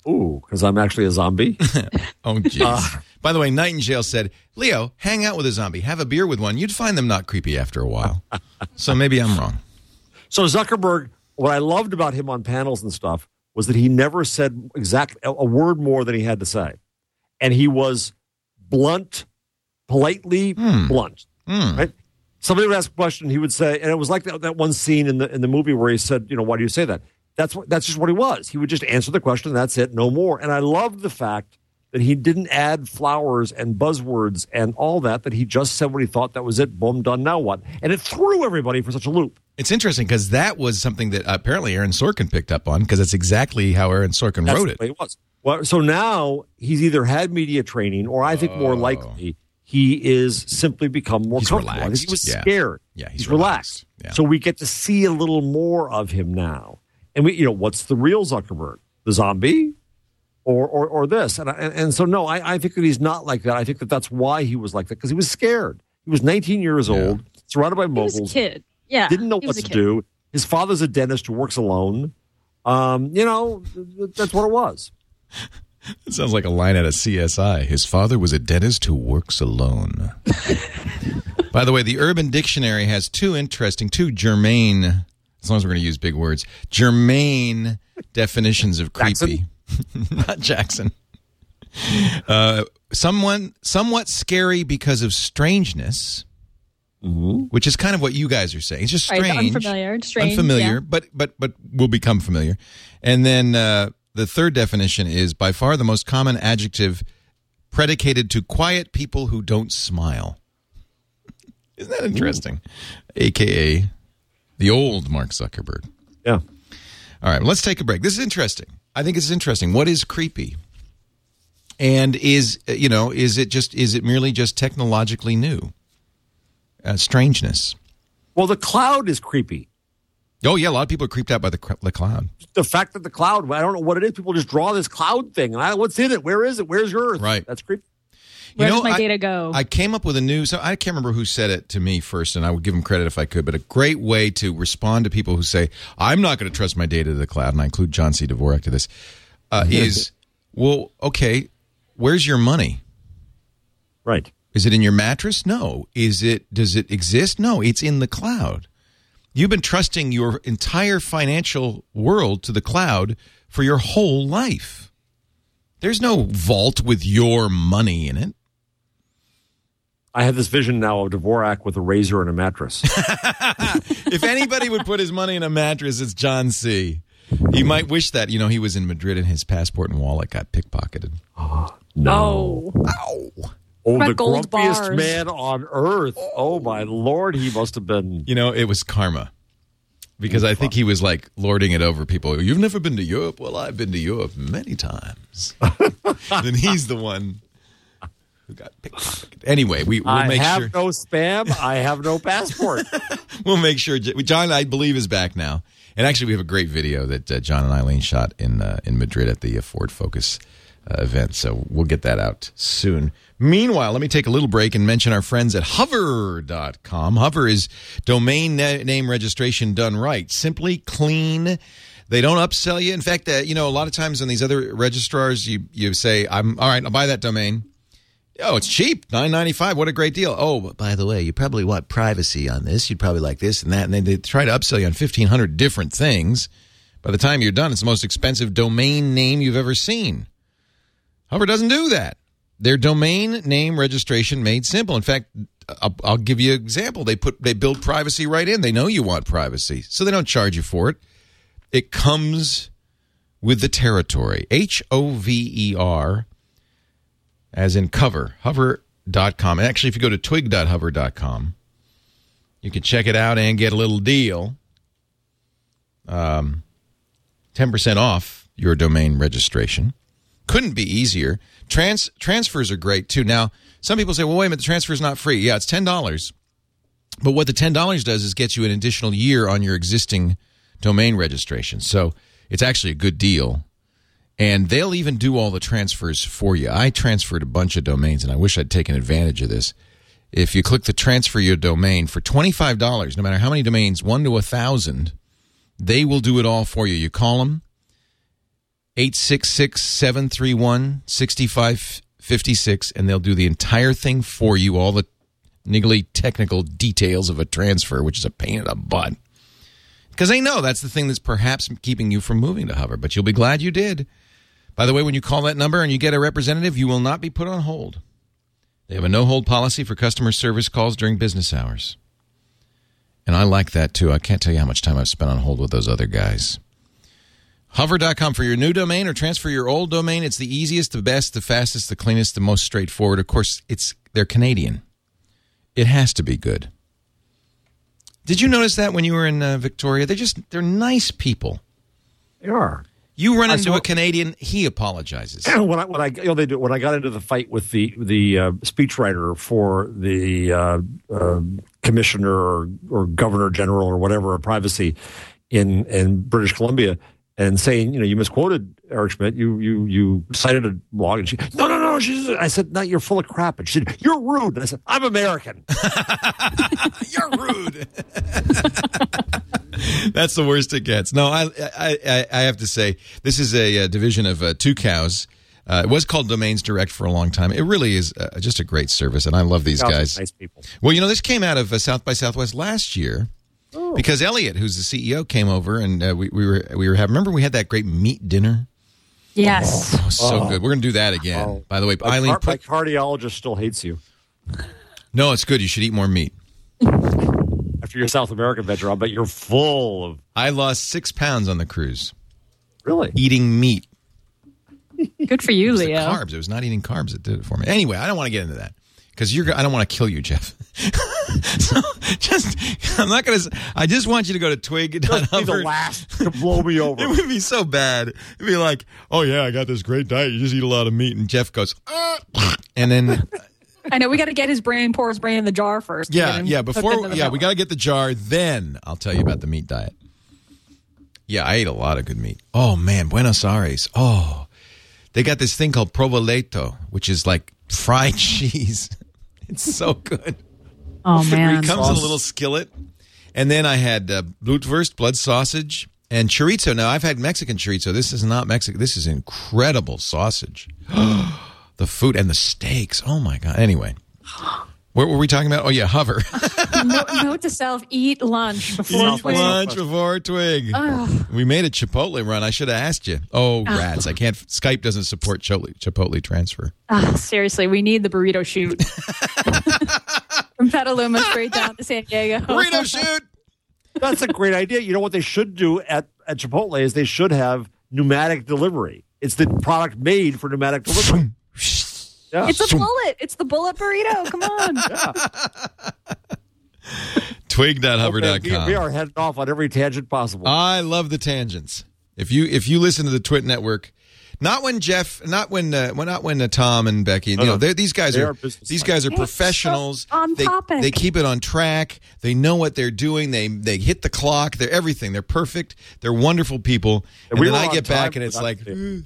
ooh, because I'm actually a zombie. *laughs* Oh, jeez. Uh. By the way, Nightingale said, Leo, hang out with a zombie, have a beer with one. You'd find them not creepy after a while. *laughs* so maybe I'm wrong. So Zuckerberg, what I loved about him on panels and stuff was that he never said exact a, word more than he had to say, and he was blunt, politely hmm. blunt. Hmm. Right? Somebody would ask a question, he would say, and it was like that, that one scene in the in the movie where he said, "You know, why do you say that?" That's what that's just what he was. He would just answer the question, and that's it, no more. And I loved the fact that he didn't add flowers and buzzwords and all that. That he just said what he thought. That was it. Boom, done. Now what? And it threw everybody for such a loop. It's interesting because that was something that apparently Aaron Sorkin picked up on because that's exactly how Aaron Sorkin That's wrote it. it was. Well, so now he's either had media training, or I think more oh. likely he is simply become more Oh. He's comfortable. Relaxed. he was Yeah. scared. Yeah, he's he's, relaxed. relaxed. Yeah. So we get to see a little more of him now. And we, you know, what's the real Zuckerberg? the zombie or or, or this. And, I, and and so no, I, I think that he's not like that. I think that that's why he was like that because he was scared. He was 19 years old, surrounded by He was a moguls, kid. Yeah. didn't know he what to kid. do. His father's a dentist who works alone. Um, you know, that's what it was. It sounds like a line out of CSI. His father was a dentist who works alone. *laughs* By the way, the Urban Dictionary has two interesting, two germane, as long as we're going to use big words, germane definitions of creepy. *laughs* Not Jackson. Uh, someone somewhat scary because of strangeness, which is kind of what you guys are saying. It's just Right, strange, unfamiliar, strange, unfamiliar, yeah. but but but will become familiar. And then uh, the third definition is by far the most common adjective predicated to quiet people who don't smile. Isn't that interesting? AKA the old Mark Zuckerberg. Yeah. All right, let's take a break. This is interesting. I think it's interesting. What is creepy? And is you know is it just is it merely just technologically new? Uh, strangeness. Well, the cloud is creepy. Oh yeah, a lot of people are creeped out by the, the cloud. The fact that the cloud, I don't know what it is. People just draw this cloud thing. I, what's in it? Where is it? Where's your Earth? Right. That's creepy. Where you know, does my I- data go? I came up with a new. So I can't remember who said it to me first, and I would give him credit if I could. But a great way to respond to people who say I'm not going to trust my data to the cloud, and I include John C. Dvorak to this, uh, is *laughs* well, okay, where's your money? Right. Is it in your mattress? No. Is it? Does it exist? No. It's in the cloud. You've been trusting your entire financial world to the cloud for your whole life. There's no vault with your money in it. I have this vision now of Dvorak with a razor and a mattress. *laughs* if anybody would put his money in a mattress, it's John C. He might wish that, you know, he was in Madrid and his passport and wallet got pickpocketed. *gasps* No. Oh. Ow. Oh, the grumpiest bars. man on earth. Oh, my Lord. He must have been. You know, it was karma. Because I think he was like lording it over people. You've never been to Europe? Well, I've been to Europe many times. *laughs* then he's the one who got pickpocketed. Anyway, we, we'll I make have sure. no spam. I have no *laughs* passport. we'll make sure John, I believe, is back now. And actually, we have a great video that uh, John and Eileen shot in uh, in Madrid at the uh, Ford Focus uh, event. So we'll get that out soon. Meanwhile, let me take a little break and mention our friends at Hover.com. Hover is domain na- name registration done right, simply clean. They don't upsell you. In fact, uh, you know, a lot of times on these other registrars, you you say, "I'm all right. I'll buy that domain." Oh, it's cheap, nine ninety five. What a great deal! Oh, by the way, you probably want privacy on this. You'd probably like this and that, and then they try to upsell you on fifteen hundred different things. By the time you're done, it's the most expensive domain name you've ever seen. However, it doesn't do that. Their domain name registration made simple. In fact, I'll, I'll give you an example. They put they build privacy right in. They know you want privacy, so they don't charge you for it. It comes with the territory. H O V E R as in cover, hover.com. And actually, if you go to twig.hover.com, you can check it out and get a little deal. Um, 10% off your domain registration. Couldn't be easier. Trans- transfers are great too. Now, some people say, well, wait a minute, the transfer is not free. Yeah, it's $10. But what the $10 does is get you an additional year on your existing domain registration. So it's actually a good deal and they'll even do all the transfers for you. I transferred a bunch of domains, and I wish I'd taken advantage of this. If you click the transfer your domain for twenty five dollars, no matter how many domains, one to a thousand, they will do it all for you. You call them 866-731-6556 and they'll do the entire thing for you, all the niggly technical details of a transfer, which is a pain in the butt. Because they know that's the thing that's perhaps keeping you from moving to Hover, but you'll be glad you did. By the way, when you call that number and you get a representative, you will not be put on hold. They have a no hold policy for customer service calls during business hours. And I like that too. I can't tell you how much time I've spent on hold with those other guys. Hover.com for your new domain or transfer your old domain. It's the easiest, the best, the fastest, the cleanest, the most straightforward. Of course, it's they're Canadian. It has to be good. Did you notice that when you were in uh, Victoria? They're just they're nice people. They are. You run into saw- a Canadian, he apologizes. *clears throat* when I when I you know they do when I got into the fight with the the uh, speechwriter for the uh, uh, commissioner or, or governor general or whatever of privacy in in British Columbia, and saying, you know, you misquoted Eric Schmidt. You you you cited a blog, and she, no, no, no. She, I said, no, you're full of crap. And she said, you're rude. And I said, I'm American. *laughs* *laughs* You're rude. *laughs* *laughs* That's the worst it gets. No, I, I, I, I have to say, this is a, uh division of uh, Tucows. Uh, it was called Domains Direct for a long time. It really is uh, just a great service, and I love these Guys nice people. Well, you know, this came out of uh, South by Southwest last year because Elliot, who's the CEO, came over and uh, we, we were we were having. Remember, we had that great meat dinner. Yes. It was so good. We're gonna do that again. Oh. By the way, My, Eileen, car- my cardiologist still hates you no, it's good. You should eat more meat. *laughs* after your South American venture. I bet you're full of I lost six pounds on the cruise really. eating meat. Good for you, It was the Leo. carbs. It was not eating carbs that did it for me. Anyway, I don't want to get into that because you're. I don't want to kill you, Jeff. *laughs* so just, I'm not going to. I just want you to go to twig. Be the last to blow me *laughs* over. It would be so bad. It'd be like, oh yeah, I got this great diet. You just eat a lot of meat, and Jeff goes, "Uh," and then I know we got to get his brain, pour his brain in the jar first. yeah, yeah. Before yeah, we got to get the jar. Then I'll tell you about the meat diet. Yeah, I ate a lot of good meat. Oh man, Buenos Aires. Oh, they got this thing called provoleta, which is like fried *laughs* cheese. It's so good. Oh man. It comes in a little skillet. And then I had uh, blutwurst, blood sausage, and chorizo. Now, I've had Mexican chorizo. This is not Mexican. This is incredible sausage. *gasps* *gasps* *gasps* the food and the steaks. Oh, my God. Anyway, what were we talking about? Oh, yeah, hover. *laughs* no, note to self: eat lunch before Eat twig. Lunch before twig. We made a Chipotle run. I should have asked you. Oh, rats. I can't. Skype doesn't support Chipotle, Chipotle transfer. Seriously, we need the burrito chute *laughs* from Petaluma straight down to San Diego. *laughs* Burrito chute. That's a great idea. You know what they should do at, at Chipotle is they should have pneumatic delivery. It's the product made for pneumatic delivery. Yeah. It's a bullet. It's the bullet burrito. Come on. *laughs* Twig.hover.com. Okay, we, we are heading off on every tangent possible. I love the tangents. If you if you listen to the Twit Network, not when Jeff, not when uh, well, not when uh, Tom and Becky, you know, they're, these guys They are, are these guys are It's so professionals. on they, topic. they keep it on track. They know what they're doing. They they hit the clock. They're everything. They're perfect. They're wonderful people. And, And we then I get back and it's that like too.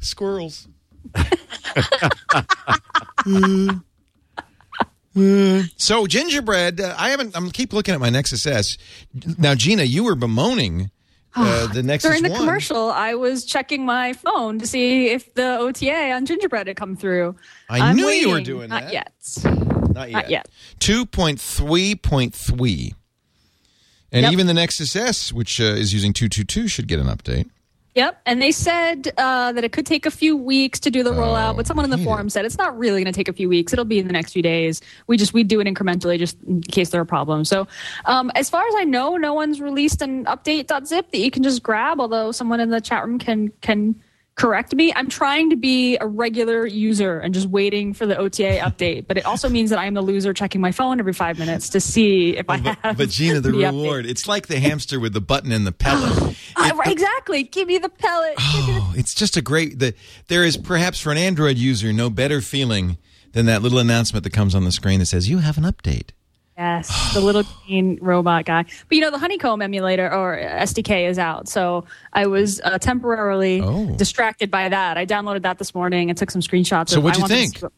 "Ugh, squirrels. So gingerbread, uh, I haven't. I'm keep looking at my Nexus S. Now, Gina, you were bemoaning uh, the Nexus During the One. commercial, I was checking my phone to see if the OTA on gingerbread had come through. I I'm knew you were doing Not that. yet. Not yet. Not yet. Two point three point three, and Yep. even the Nexus S, which uh, is using two two two, should get an update. Yep, and they said uh, that it could take a few weeks to do the rollout, Oh, but someone in the forum said it's not really going to take a few weeks. It'll be in the next few days. We just we do it incrementally, just in case there are problems. So, um, as far as I know, no one's released an update.zip that you can just grab. Although someone in the chat room can can correct me. I'm trying to be a regular user and just waiting for the OTA *laughs* update, but it also means that I am the loser checking my phone every five minutes to see if I But, have. but Gina, *laughs* the, update. reward, it's like the hamster with the button and the *gasps* pellet. Uh, exactly. Give me the pellet. The Oh, it's just a great. The, there is perhaps for an Android user no better feeling than that little announcement that comes on the screen that says you have an update. Yes, the little *sighs* green robot guy. But you know, the Honeycomb emulator or SDK is out. So I was uh, temporarily Oh. distracted by that. I downloaded that this morning and took some screenshots. So of- what'd I you to think?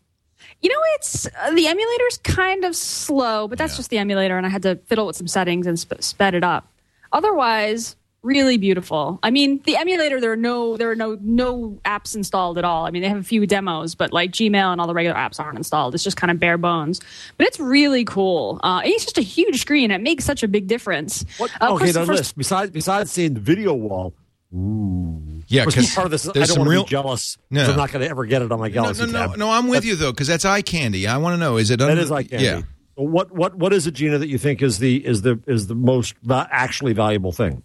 You know, it's uh, the emulator's kind of slow, but that's Yeah. just the emulator, and I had to fiddle with some settings and sp- sped it up. Otherwise, really beautiful. I mean, the emulator there are no there are no no apps installed at all. I mean, they have a few demos, but like Gmail and all the regular apps aren't installed. It's just kind of bare bones. But it's really cool. Uh, it's just a huge screen. It makes such a big difference. What? Uh, okay, first- now first- list. Besides, besides seeing the video wall, Yeah, which because part of this, is I there's don't some want real. to be jealous. 'cause No. I'm not going to ever get it on my No, Galaxy no, no, tab. no. I'm with you though, because that's eye candy. I want to know: is it? That under- is like candy. Yeah. So What what what is it, Gina, that you think is the is the is the most va- actually valuable thing?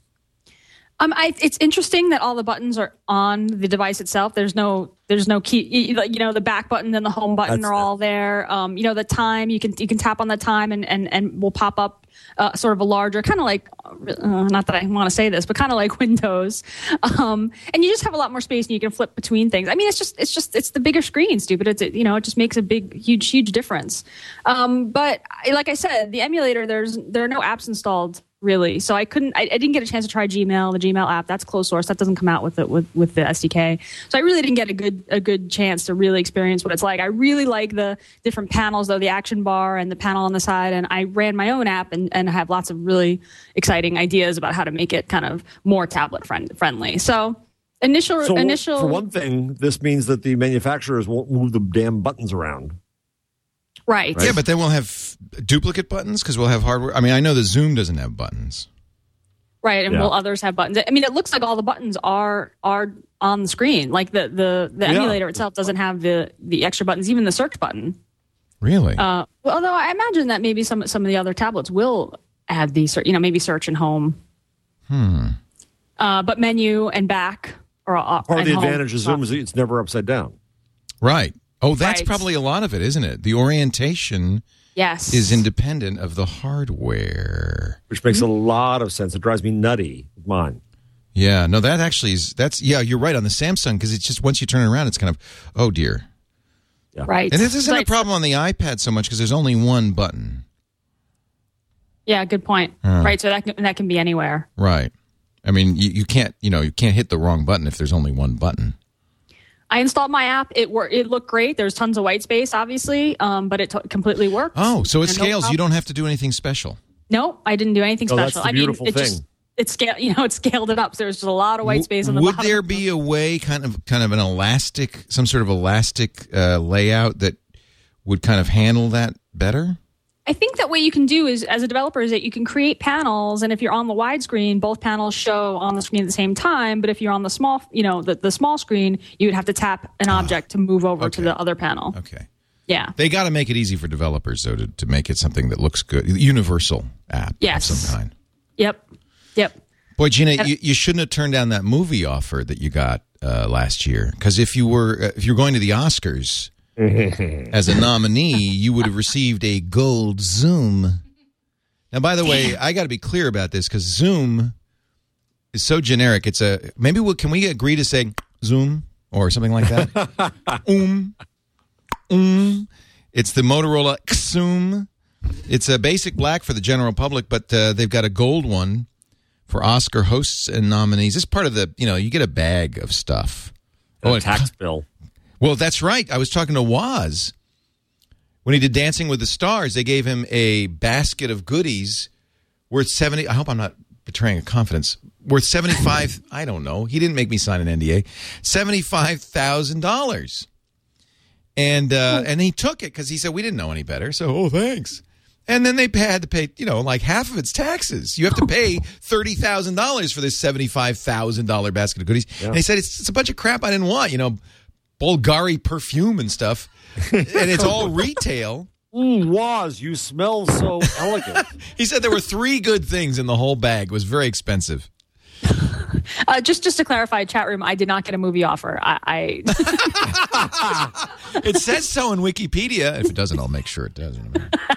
Um, I, it's interesting that all the buttons are on the device itself. There's no, there's no key. You you know, the back button and the home button That's are all there. Um, you know, the time you can you can tap on the time and and and will pop up uh, sort of a larger, kind of like, uh, not that I want to say this, but kind of like *laughs* Windows. Um, and you just have a lot more space and you can flip between things. I mean, it's just it's just it's the bigger screen, stupid. It's you know, it just makes a big, huge, huge difference. Um, but like I said, the emulator, there's there are no apps installed really. So I couldn't. I, I didn't get a chance to try Gmail, the Gmail app. That's closed source. That doesn't come out with it with with the SDK. So I really didn't get a good a good chance to really experience what it's like. I really like the different panels, though the action bar and the panel on the side. And I ran my own app and and have lots of really exciting ideas about how to make it kind of more tablet friend, friendly. So. Initial, So, initial. for one thing, this means that the manufacturers won't move the damn buttons around. Right. Yeah, but then we'll have duplicate buttons because we'll have hardware. I mean, I know the Xoom doesn't have buttons. Right, and Yeah. will others have buttons? I mean, it looks like all the buttons are are on the screen. Like the the, the Yeah. emulator itself doesn't have the the extra buttons, even the search button. Really? Uh, well, although I imagine that maybe some some of the other tablets will add the ser- you know maybe search and home. Hmm. Uh, but menu and back or uh, Part of the home. advantage of Xoom is it's never upside down. right. Oh, that's Right. probably a lot of it, isn't it? The orientation Yes, is independent of the hardware. which makes Mm-hmm. a lot of sense. It drives me nutty with mine. Yeah, no, that actually is. That's yeah, you're right on the Samsung because it's just once you turn it around, it's kind of oh dear. right. And this isn't Right. a problem on the iPad so much because there's only one button. Yeah, good point. Right, so that can, that can be anywhere. Right. I mean, you, you can't you know you can't hit the wrong button if there's only one button. I installed my app. It worked. It looked great. There's tons of white space, obviously, um, but it t- completely worked. Oh, so it And no scales. you don't have to do anything special. No, I didn't do anything Oh, that's special. the I mean, beautiful it just thing. it scaled. *laughs* You know, it scaled it up. So there's just a lot of white space on the Would bottom. there be a way, kind of, kind of an elastic, some sort of elastic uh, layout that would kind of handle that better? I think that what you can do is, as a developer, is that you can create panels, and if you're on the widescreen, both panels show on the screen at the same time. But if you're on the small, you know, the, the small screen, you would have to tap an object to move over to the other panel. Okay. Yeah. They got to make it easy for developers, though, to, to make it something that looks good, universal app Yes. of some kind. Yep. Yep. Boy, Gina, you, you shouldn't have turned down that movie offer that you got uh, last year because if you were uh, if you're going to the Oscars *laughs* as a nominee, you would have received a gold Xoom. Now, by the way, I got to be clear about this because Zoom is so generic. It's a maybe we can we agree to say Zoom or something like that? *laughs* um, um. It's the Motorola Xoom. It's a basic black for the general public, but uh, they've got a gold one for Oscar hosts and nominees. It's part of the, you know, you get a bag of stuff. Oh, a it- tax bill. Well, that's right. I was talking to Woz when he did Dancing with the Stars. They gave him a basket of goodies worth seventy. I hope I'm not betraying a confidence. Worth seventy five. *laughs* I don't know. He didn't make me sign an NDA. Seventy five thousand dollars. And uh, and he took it because he said we didn't know any better. So oh thanks. And then they had to pay, you know, like half of its taxes. You have to pay *laughs* thirty thousand dollars for this seventy-five thousand dollar basket of goodies. And he said it's, it's a bunch of crap I didn't want, you know, Bulgari perfume and stuff, and it's all *laughs* retail. Mm, Woz, you smell so elegant. *laughs* He said there were three good things in the whole bag. It was very expensive. *laughs* Uh, just just to clarify, chat room, I did not get a movie offer. I, I It says so in Wikipedia. If it doesn't, I'll make sure it does. in.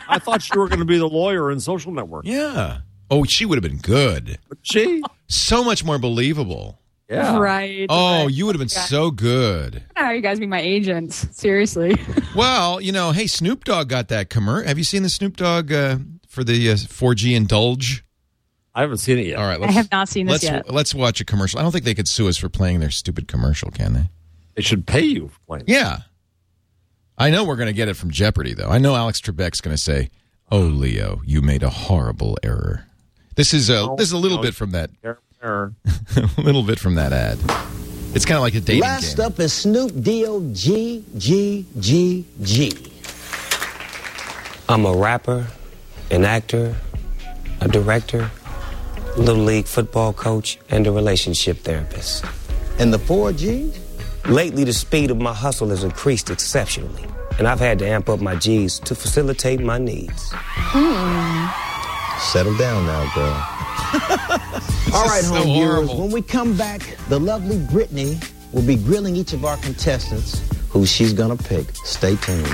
I thought you were going to be the lawyer in Social Network. Yeah. Oh, she would have been good. She? So much more believable. Yeah. right. Oh, right. you would have been so good. How you guys be my agents? Seriously. *laughs* Well, you know, hey, Snoop Dogg got that commercial. Have you seen the Snoop Dogg uh, for the uh, 4G Indulge? I haven't seen it yet. All right, I have not seen this let's, yet. Let's watch a commercial. I don't think they could sue us for playing their stupid commercial, can they? They should pay you for playing. Yeah. I know we're going to get it from Jeopardy, though. I know Alex Trebek's going to say, "Oh, Leo, you made a horrible error." This is a this is a little bit from that Error, error. *laughs* a little bit from that ad. It's kind of like a dating Last game. up is Snoop D-O-G, G, G, G. I'm a rapper, an actor, a director, little league football coach, and a relationship therapist. And the four G's? Lately, the speed of my hustle has increased exceptionally, and I've had to amp up my G's to facilitate my needs. Hmm. Settle down now, girl. All right, so home viewers. horrible. When we come back, the lovely Brittany will be grilling each of our contestants who she's gonna pick. Stay tuned.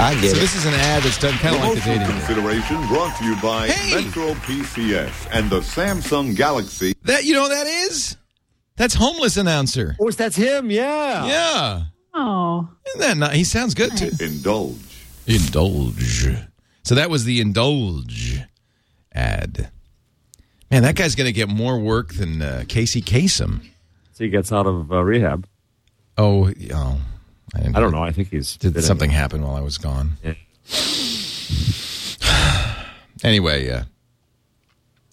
I get it. So it. this is an ad that's done kind of like the Promotional dating game. consideration brought to you by Hey! Metro PCS and the Samsung Galaxy. That you know what that is? That's homeless announcer. Oh, that's him. Yeah. Yeah. Oh. Isn't that nice? He sounds good too. Indulge. Indulge. So that was the indulge ad. Man, that guy's going to get more work than uh, Casey Kasem. So he gets out of uh, rehab. Oh, oh. I, I don't know. I think he's Did something it. happen while I was gone? Yeah. *sighs* Anyway, uh,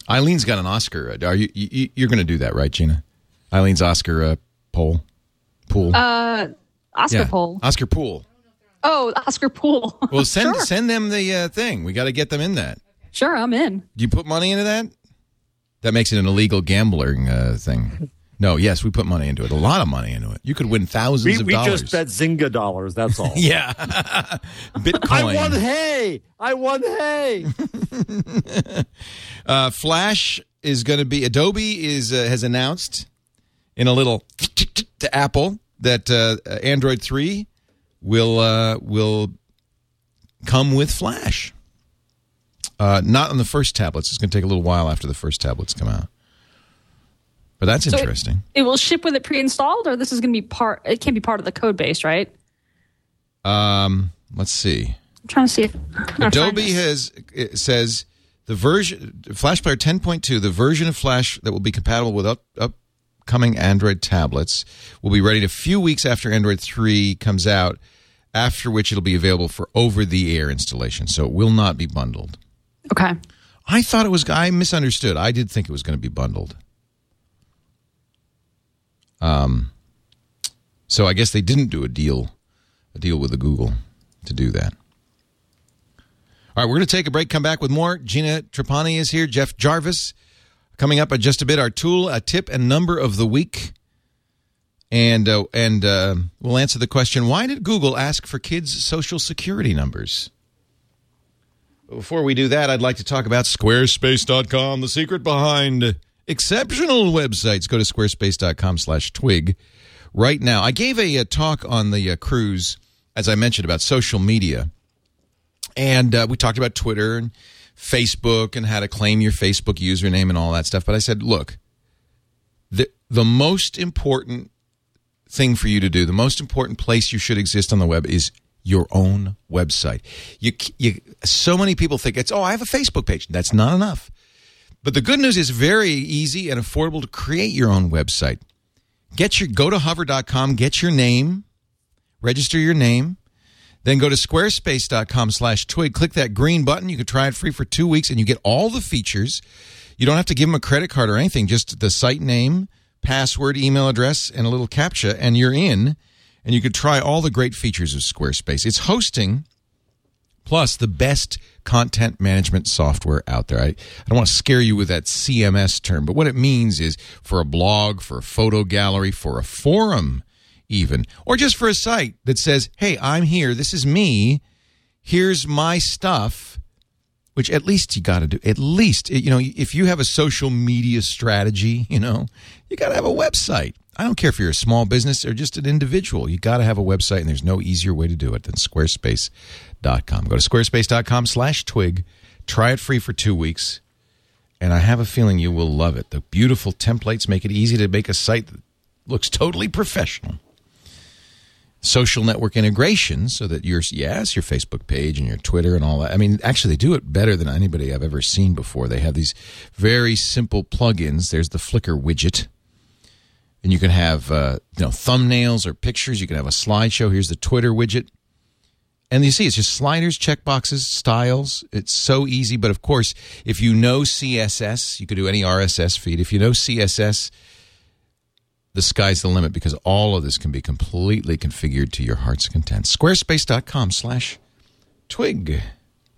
Eileen's got an Oscar. Uh, Are you, you you're going to do that, right, Gina? Eileen's Oscar uh, poll pool. Uh, Oscar yeah, poll. Oscar pool. Oh, Oscar pool. Well, send *laughs* sure. send them the uh, thing. We got to get them in that. Sure, I'm in. Do you put money into that? That makes it an illegal gambling uh, thing. No, yes, we put money into it. A lot of money into it. You could win thousands We, of we dollars. just bet Zynga dollars. That's all. *laughs* yeah, *laughs* Bitcoin. I won hay. I won hay. *laughs* Uh, Flash is going to be Adobe is uh, has announced in a little to Apple that uh, Android three will uh, will come with Flash. Uh, not on the first tablets. It's going to take a little while after the first tablets come out. But that's So interesting. It will ship with it pre-installed, or this is going to be part. It can't be part of the code base, right? Um, let's see. I'm trying to see if I'm trying to find Adobe has it says the version Flash Player 10.2, the version of Flash that will be compatible with up, upcoming Android tablets, will be ready a few weeks after Android 3 comes out. After which it'll be available for over-the-air installation, so it will not be bundled. Okay. I thought it was. I misunderstood. I did think it was going to be bundled. Um, so I guess they didn't do a deal, a deal with the Google to do that. All right, we're going to take a break. Come back with more. Gina Trapani is here. Jeff Jarvis coming up in just a bit. Our tool, a tip, and number of the week, and uh, and uh, we'll answer the question: Why did Google ask for kids' social security numbers? Before we do that, I'd like to talk about squarespace.com, the secret behind exceptional websites. Go to squarespace.com slash twig right now. I gave a, uh talk on the uh, cruise, as I mentioned, about social media. And uh, we talked about Twitter and Facebook and how to claim your Facebook username and all that stuff. But I said, look, the, the most important thing for you to do, the most important place you should exist on the web is your own website. You, you, so many people think it's, oh, I have a Facebook page. That's not enough. But the good news is very easy and affordable to create your own website. Get your, go to hover.com, get your name, register your name, then go to squarespace.com slash twig. Click that green button. You can try it free for two weeks and you get all the features. You don't have to give them a credit card or anything, just the site name, password, email address, and a little CAPTCHA, and you're in. And you could try all the great features of Squarespace. It's hosting plus the best content management software out there. I, I don't want to scare you with that CMS term, but what it means is for a blog, for a photo gallery, for a forum, even, or just for a site that says, hey, I'm here, this is me, here's my stuff, which at least you got to do. At least, you know, if you have a social media strategy, *laughs* you know, you got to have a website. I don't care if you're a small business or just an individual. You got to have a website, and there's no easier way to do it than squarespace.com. Go to squarespace.com slash twig. Try it free for two weeks, and I have a feeling you will love it. The beautiful templates make it easy to make a site that looks totally professional. Social network integration so that your yes, your Facebook page and your Twitter and all that. I mean, actually, they do it better than anybody I've ever seen before. They have these very simple plugins. There's the Flickr widget and you can have uh, you know thumbnails or pictures. You can have a slideshow. Here's the Twitter widget, and you see it's just sliders, checkboxes, styles. It's so easy. But of course, if you know CSS, you could do any RSS feed. If you know CSS, the sky's the limit because all of this can be completely configured to your heart's content. Squarespace.com/slash twig.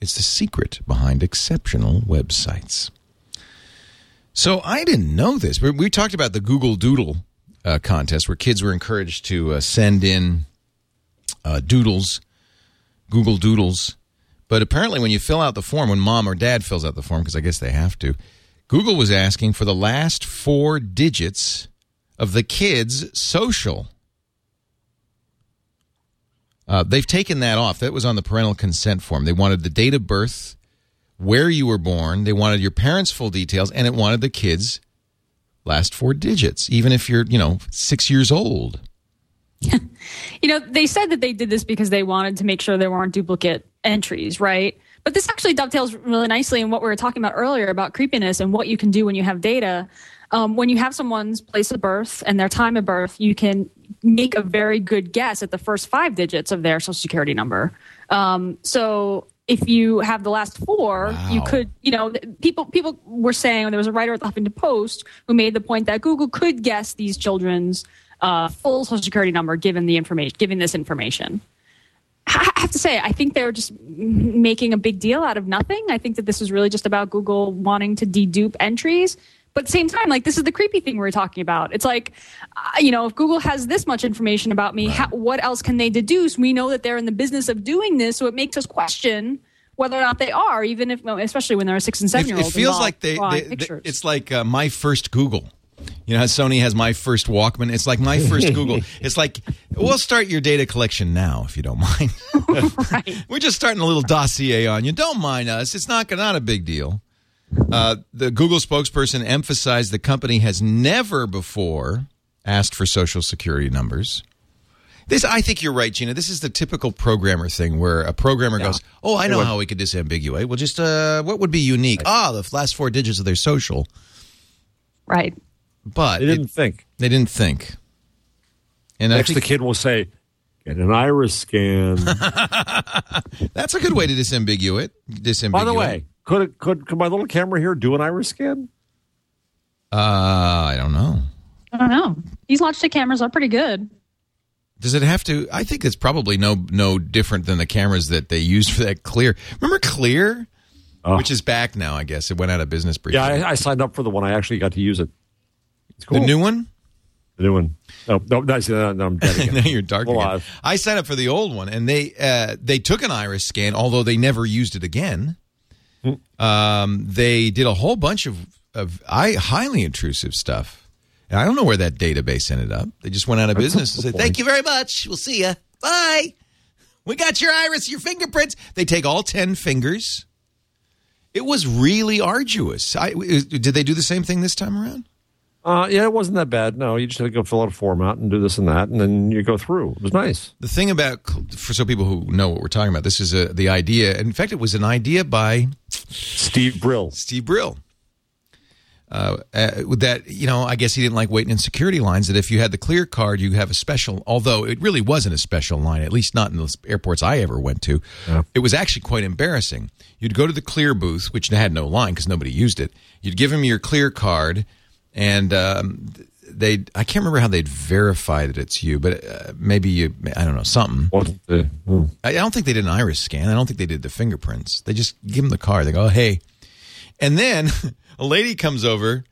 It's the secret behind exceptional websites. So I didn't know this. We talked about the Google Doodle uh, contest where kids were encouraged to uh, send in uh, doodles, Google Doodles. But apparently, when you fill out the form, when mom or dad fills out the form, because I guess they have to, Google was asking for the last four digits of the kid's social. Uh, they've taken that off. That was on the parental consent form. They wanted the date of birth, where you were born, they wanted your parents' full details, and it wanted the kids' last four digits, even if you're, you know, six years old. *laughs* You know, they said that they did this because they wanted to make sure there weren't duplicate entries, right? But this actually dovetails really nicely in what we were talking about earlier about creepiness and what you can do when you have data. Um, when you have someone's place of birth and their time of birth, you can make a very good guess at the first five digits of their social security number. Um, so if you have the last four, wow. you could, you know, people people were saying there was a writer at the Huffington Post who made the point that Google could guess these children's uh, full social security number given the information, given this information. I have to say, I think they're just making a big deal out of nothing. I think that this is really just about Google wanting to dedupe entries. But at the same time, like this is the creepy thing we're talking about. It's like, uh, you know, if Google has this much information about me, right. how, what else can they deduce? We know that they're in the business of doing this, so it makes us question whether or not they are, even if, especially when they're a six and seven year old. It feels like they, they, they, it's like uh, my first Google. You know how Sony has my first Walkman? It's like my first Google. *laughs* It's like, we'll start your data collection now, if you don't mind. *laughs* *laughs* right. We're just starting a little dossier on you. Don't mind us. It's not, not a big deal. Uh, the Google spokesperson emphasized the company has never before asked for social security numbers. This, I think you're right, Gina. This is the typical programmer thing where a programmer yeah. goes, "Oh, I know how we could disambiguate. Well, just uh, what would be unique? Ah, right. oh, the last four digits of their social." Right. But they didn't it, think. They didn't think. And next, think, the kid will say, "Get an iris scan." *laughs* That's a good way to disambiguate. Disambiguate. By the way, could could could my little camera here do an iris scan? Uh, I don't know. I don't know. These Logitech cameras are pretty good. Does it have to? I think it's probably no no different than the cameras that they used for that Clear. Remember Clear, oh. which is back now. I guess it went out of business briefly. Yeah, I, I signed up for the one. I actually got to use it. It's Cool. The new one? The new one. No, no, no, no, no I'm dead again. *laughs* now you're dark again. I signed up for the old one, and they uh, they took an iris scan, although they never used it again. Um, they did a whole bunch of of I, highly intrusive stuff. And I don't know where that database ended up. They just went out of business and said, "Thank you very much. We'll see you. Bye. We got your iris, your fingerprints." They take all ten fingers. It was really arduous. I, did they do the same thing this time around? Uh, yeah, it wasn't that bad. No, you just had to go fill out a form out and do this and that, and then you go through. It was nice. The thing about, for so people who know what we're talking about, this is a, the idea. In fact, it was an idea by Steve Brill. Steve Brill. Uh, uh, that you know, I guess he didn't like waiting in security lines. That if you had the clear card, you have a special. Although it really wasn't a special line, at least not in the airports I ever went to. Yeah. It was actually quite embarrassing. You'd go to the clear booth, which had no line because nobody used it. You'd give him your clear card and um, they I can't remember how they'd verify that it's you, but uh, maybe you I don't know something. Hmm. I, I don't think they did an iris scan. I don't think they did the fingerprints. They just give them the card. They go, oh, "Hey," and then *laughs* a lady comes over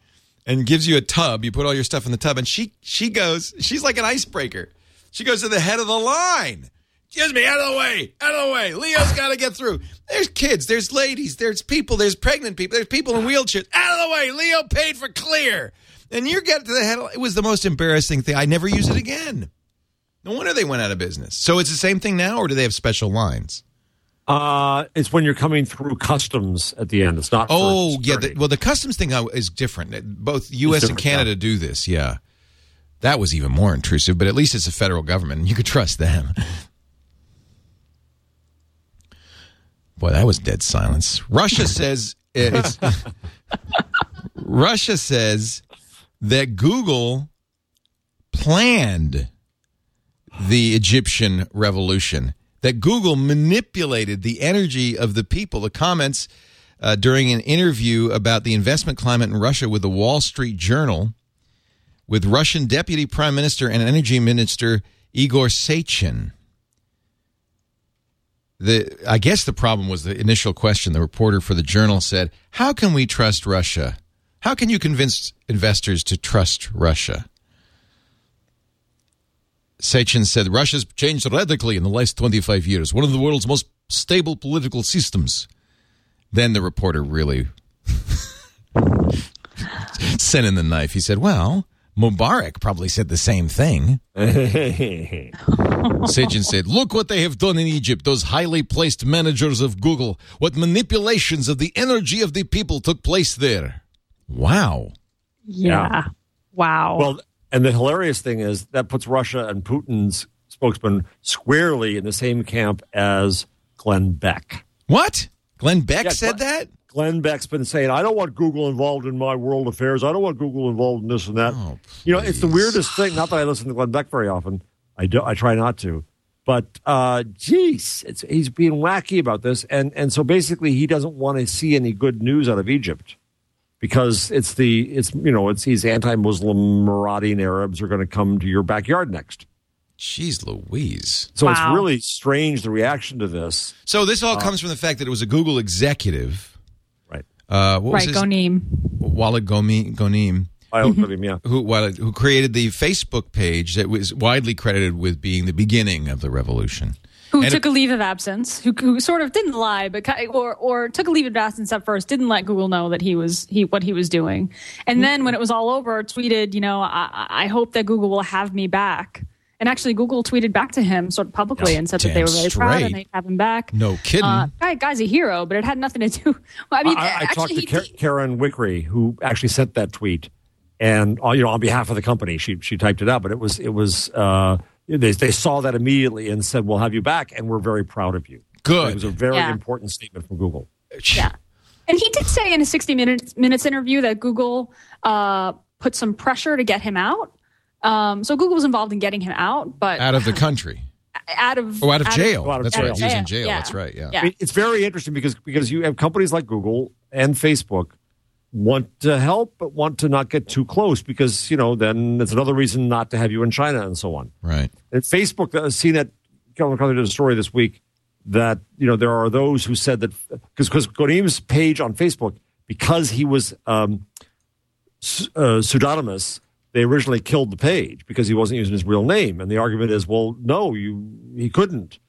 and gives you a tub. You put all your stuff in the tub, and she she goes. She's like an icebreaker. She goes to the head of the line. Excuse me, out of the way, out of the way. Leo's got to get through. There's kids, there's ladies, there's people, there's pregnant people, there's people in wheelchairs. Out of the way. Leo paid for clear. And you get to the head. It was the most embarrassing thing. I never use it again. No wonder they went out of business. So it's the same thing now, or do they have special lines? Uh, it's when you're coming through customs at the end. It's not. Oh, yeah. The, well, the customs thing is different. Both U.S. and Canada yeah. do this. Yeah, that was even more intrusive. But at least it's a federal government, you could trust them. Boy, that was dead silence. Russia says it's *laughs* Russia says that Google planned the Egyptian revolution. That Google manipulated the energy of the people. The comments uh, during an interview about the investment climate in Russia with the Wall Street Journal with Russian Deputy Prime Minister and Energy Minister Igor Sechin the I guess the problem was the initial question. The reporter for the journal said, "How can we trust Russia? How can you convince investors to trust Russia?" Sechin said, "Russia's changed radically in the last 25 years. One of the world's most stable political systems." Then the reporter really *laughs* sent in the knife. He said, "Well." Mubarak probably said the same thing. *laughs* Sechin said, Look what they have done in Egypt, those highly placed managers of Google. What manipulations of the energy of the people took place there. Wow. Yeah. yeah. Wow. Well, and the hilarious thing is that puts Russia and Putin's spokesman squarely in the same camp as Glenn Beck. What? Glenn Beck Yeah, said Glenn- that? Glenn Beck's been saying, I don't want Google involved in my world affairs. I don't want Google involved in this and that. Oh, you know, it's the weirdest thing. Not that I listen to Glenn Beck very often. I do. I try not to. But uh, geez, it's, he's being wacky about this, and and so basically he doesn't want to see any good news out of Egypt because it's the it's you know it's these anti-Muslim marauding Arabs are going to come to your backyard next. Jeez Louise. So Wow. it's really strange the reaction to this. So this all comes from the fact that it was a Google executive. Right. Uh, what was Right, his Ghonim. Walid Gomi, Ghonim, I hope that him, yeah. who Walid, who created the Facebook page that was widely credited with being the beginning of the revolution. Who And took a leave of absence? Who, who sort of didn't lie, but or or took a leave of absence at first. Didn't let Google know that he was he what he was doing, and then when it was all over, tweeted, you know, I, I- I hope that Google will have me back. And actually, Google tweeted back to him sort of publicly and said that they were very proud and they'd have him back. No kidding. Uh, guy, guy's a hero, but it had nothing to do. *laughs* Well, I mean, I, I actually, talked to he- Ka- Karen Wickre, who actually sent that tweet, and uh, you know, on behalf of the company, she she typed it out. But it was it was uh, they they saw that immediately and said, "We'll have you back, and we're very proud of you." Good. It was a very Yeah. important statement from Google. Yeah. And he did say in a 60 minutes, minutes interview that Google uh, put some pressure to get him out. Um, so Google was involved in getting him out, but Out of the country. *laughs* out of Oh, out of jail. Out of That's jail. right. He was in jail. That's right. Yeah. Yeah. I mean, it's very interesting because because you have companies like Google and Facebook want to help, but want to not get too close because you know then it's another reason not to have you in China and so on. Right. And Facebook, uh, CNET, Kelvin Conley did a story this week that you know there are those who said that because because Ghonim's page on Facebook because he was um, uh, pseudonymous, they originally killed the page because he wasn't using his real name, and the argument is, well, no, you he couldn't.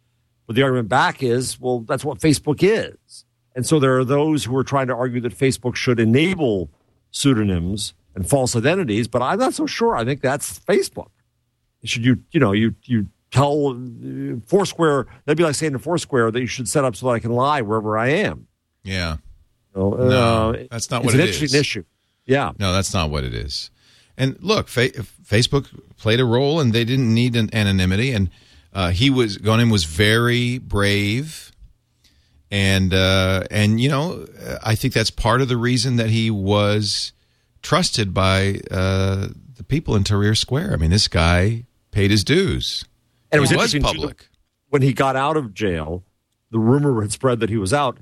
But the argument back is, well, that's what Facebook is, and so there are those who are trying to argue that Facebook should enable pseudonyms and false identities, but I'm not so sure. I think that's Facebook should you you know you you tell uh, Foursquare that'd be like saying to Foursquare that you should set up so that I can lie wherever I am. Yeah. You know, No, uh, that's not what an interesting issue. Yeah, No, that's not what it is. And look, fa- Facebook played a role, and they didn't need an anonymity. And uh, he was Ghonim was very brave, and uh, and you know, I think that's part of the reason that he was trusted by uh, the people in Tahrir Square. I mean, this guy paid his dues. and it was was interesting too, public. when he got out of jail. The rumor had spread that he was out.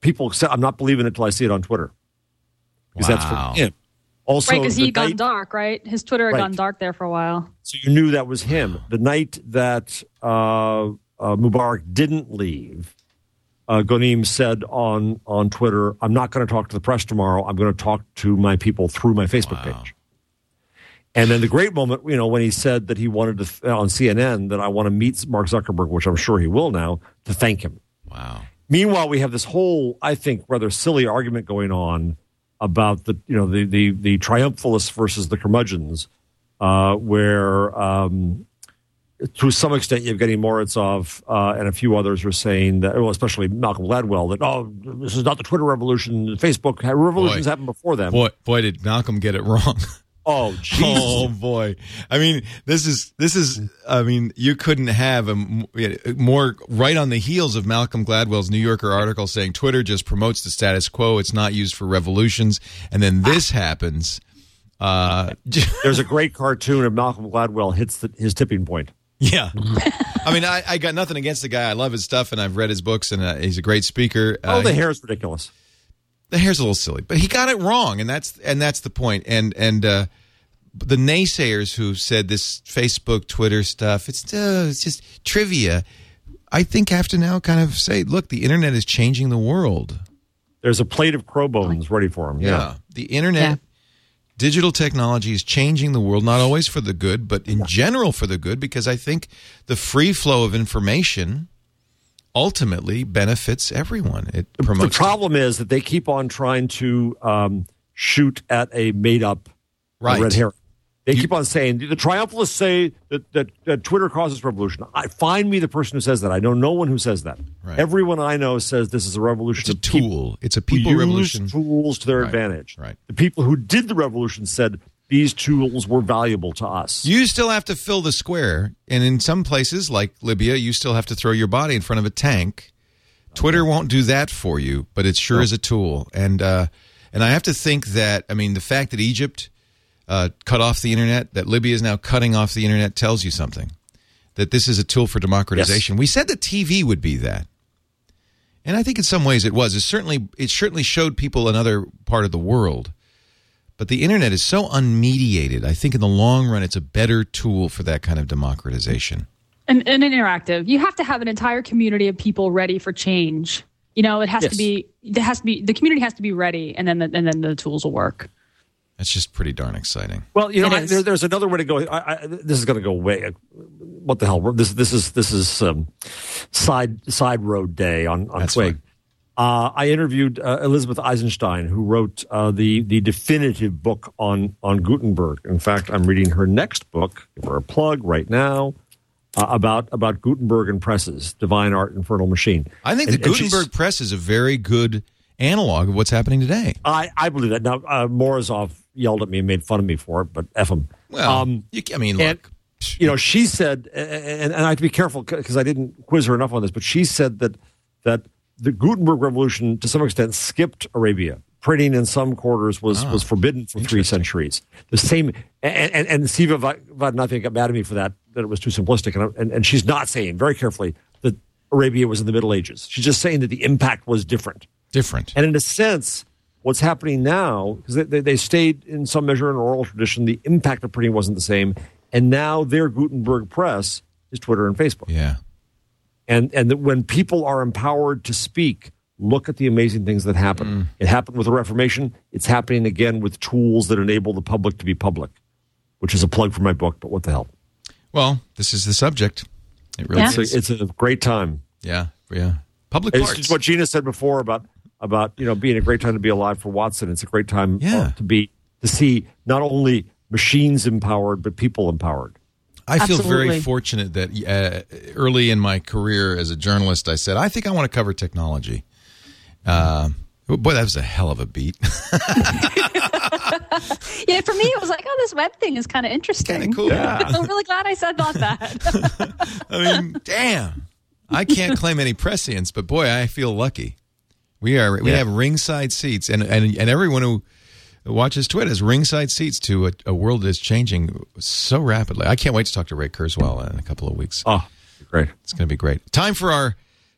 People said, "I'm not believing it till I see it on Twitter," because that's Wow. him. Also, right, because he had gone dark, right? His Twitter had Right. gone dark there for a while. So you knew that was him. The night that uh, uh, Mubarak didn't leave, uh, Ghonim said on on Twitter, "I'm not going to talk to the press tomorrow. I'm going to talk to my people through my Facebook Wow. page." And then the great moment, you know, when he said that he wanted to on CNN that I want to meet Mark Zuckerberg, which I'm sure he will now, to thank him. Wow. Meanwhile, we have this whole, I think, rather silly argument going on about the, you know, the the, the triumphalists versus the curmudgeons, uh, where um, to some extent you're getting Morozov uh, and a few others are saying that, well, especially Malcolm Gladwell, that oh, this is not the Twitter revolution. Facebook revolutions Boy. happened before them. Boy, boy, did Malcolm get it wrong. *laughs* Oh, Jesus. *laughs* Oh boy! I mean, this is this is. I mean, you couldn't have a more right on the heels of Malcolm Gladwell's New Yorker article saying Twitter just promotes the status quo; it's not used for revolutions. And then this happens. Uh, *laughs* There's a great cartoon of Malcolm Gladwell hits the, his tipping point. Yeah. *laughs* I mean, I, I got nothing against the guy. I love his stuff, and I've read his books, and uh, he's a great speaker. Oh, Uh, the hair is ridiculous. the hair's a little silly, but he got it wrong, and that's and that's the point. And and uh, the naysayers who said this Facebook, Twitter stuff, it's uh, it's just trivia. I think have to now kind of say, look, the internet is changing the world. There's a plate of crow bones ready for him. Yeah. the internet, Yeah. Digital technology is changing the world, not always for the good, but in general for the good, because I think the free flow of information ultimately benefits everyone. It promotes. The problem is that they keep on trying to um, shoot at a made up Right. red herring. They keep on saying the triumphalists say that, that, that Twitter causes revolution. I find me the person who says that. I know no one who says that. Right. Everyone I know says this is a revolution. It's a tool. It's a people use revolution. Tools to their Right. advantage. Right. The people who did the revolution said these tools were valuable to us. You still have to fill the square, and in some places like Libya, you still have to throw your body in front of a tank Twitter won't do that for you, but it sure is a tool. And uh, and I have to think that I mean the fact that Egypt uh, cut off the internet, that Libya is now cutting off the internet, tells you something. That this is a tool for democratization. We said that TV would be that, and I think in some ways it was. It certainly it certainly showed people another part of the world. But the internet is so unmediated. I think in the long run, it's a better tool for that kind of democratization. and, and interactive. You have to have an entire community of people ready for change. You know, it has Yes. to be. It has to be. The community has to be ready, and then the, and then the tools will work. That's just pretty darn exciting. Well, you know, It I, there, there's another way to go. I, I, this is going to go way. What the hell? This this is this is um, side side road day on on That's Twig. Uh, I interviewed uh, Elizabeth Eisenstein, who wrote uh, the the definitive book on on Gutenberg. In fact, I'm reading her next book. Give her a plug right now uh, about about Gutenberg and presses, divine art, infernal machine. I think And- the Gutenberg press is a very good analog of what's happening today. I, I believe that. Now, uh, Morozov yelled at me and made fun of me for it, but F him. Well, you, I mean, look, and, you know, she said, and, and I have to be careful because I didn't quiz her enough on this, but she said that that the Gutenberg Revolution, to some extent, skipped Arabia. Printing in some quarters was Ah, was forbidden for three centuries. The same, and and, and Siva got mad at me for that that it was too simplistic, and, and and she's not saying very carefully that Arabia was in the Middle Ages. She's just saying that the impact was different. Different. And in a sense, what's happening now, because they, they, they stayed in some measure in oral tradition, the impact of printing wasn't the same. And now their Gutenberg press is Twitter and Facebook. Yeah. And, and that when people are empowered to speak, look at the amazing things that happen. Mm. It happened with the Reformation. It's happening again with tools that enable the public to be public, which is a plug for my book, but what the hell? Well, this is the subject. It really It's, is. a, it's a great time. yeah, yeah. Public It's parts. just what Gina said before about about you know being a great time to be alive for Watson. It's a great time uh, Yeah. to be to see not only machines empowered but people empowered. I feel very fortunate that uh, early in my career as a journalist, I said, I think I want to cover technology. Uh, boy, that was a hell of a beat. *laughs* Yeah, for me, it was like, oh, this web thing is kind of interesting. Kinda cool. *laughs* I'm really glad I said thought that. *laughs* I mean, damn. I can't claim any prescience, but boy, I feel lucky. We are we Yeah. have ringside seats, and and and everyone who watches Twitter has ringside seats to a, a world that is changing so rapidly. I can't wait to talk to Ray Kurzweil in a couple of weeks. Oh, great! It's going to be great. Time for our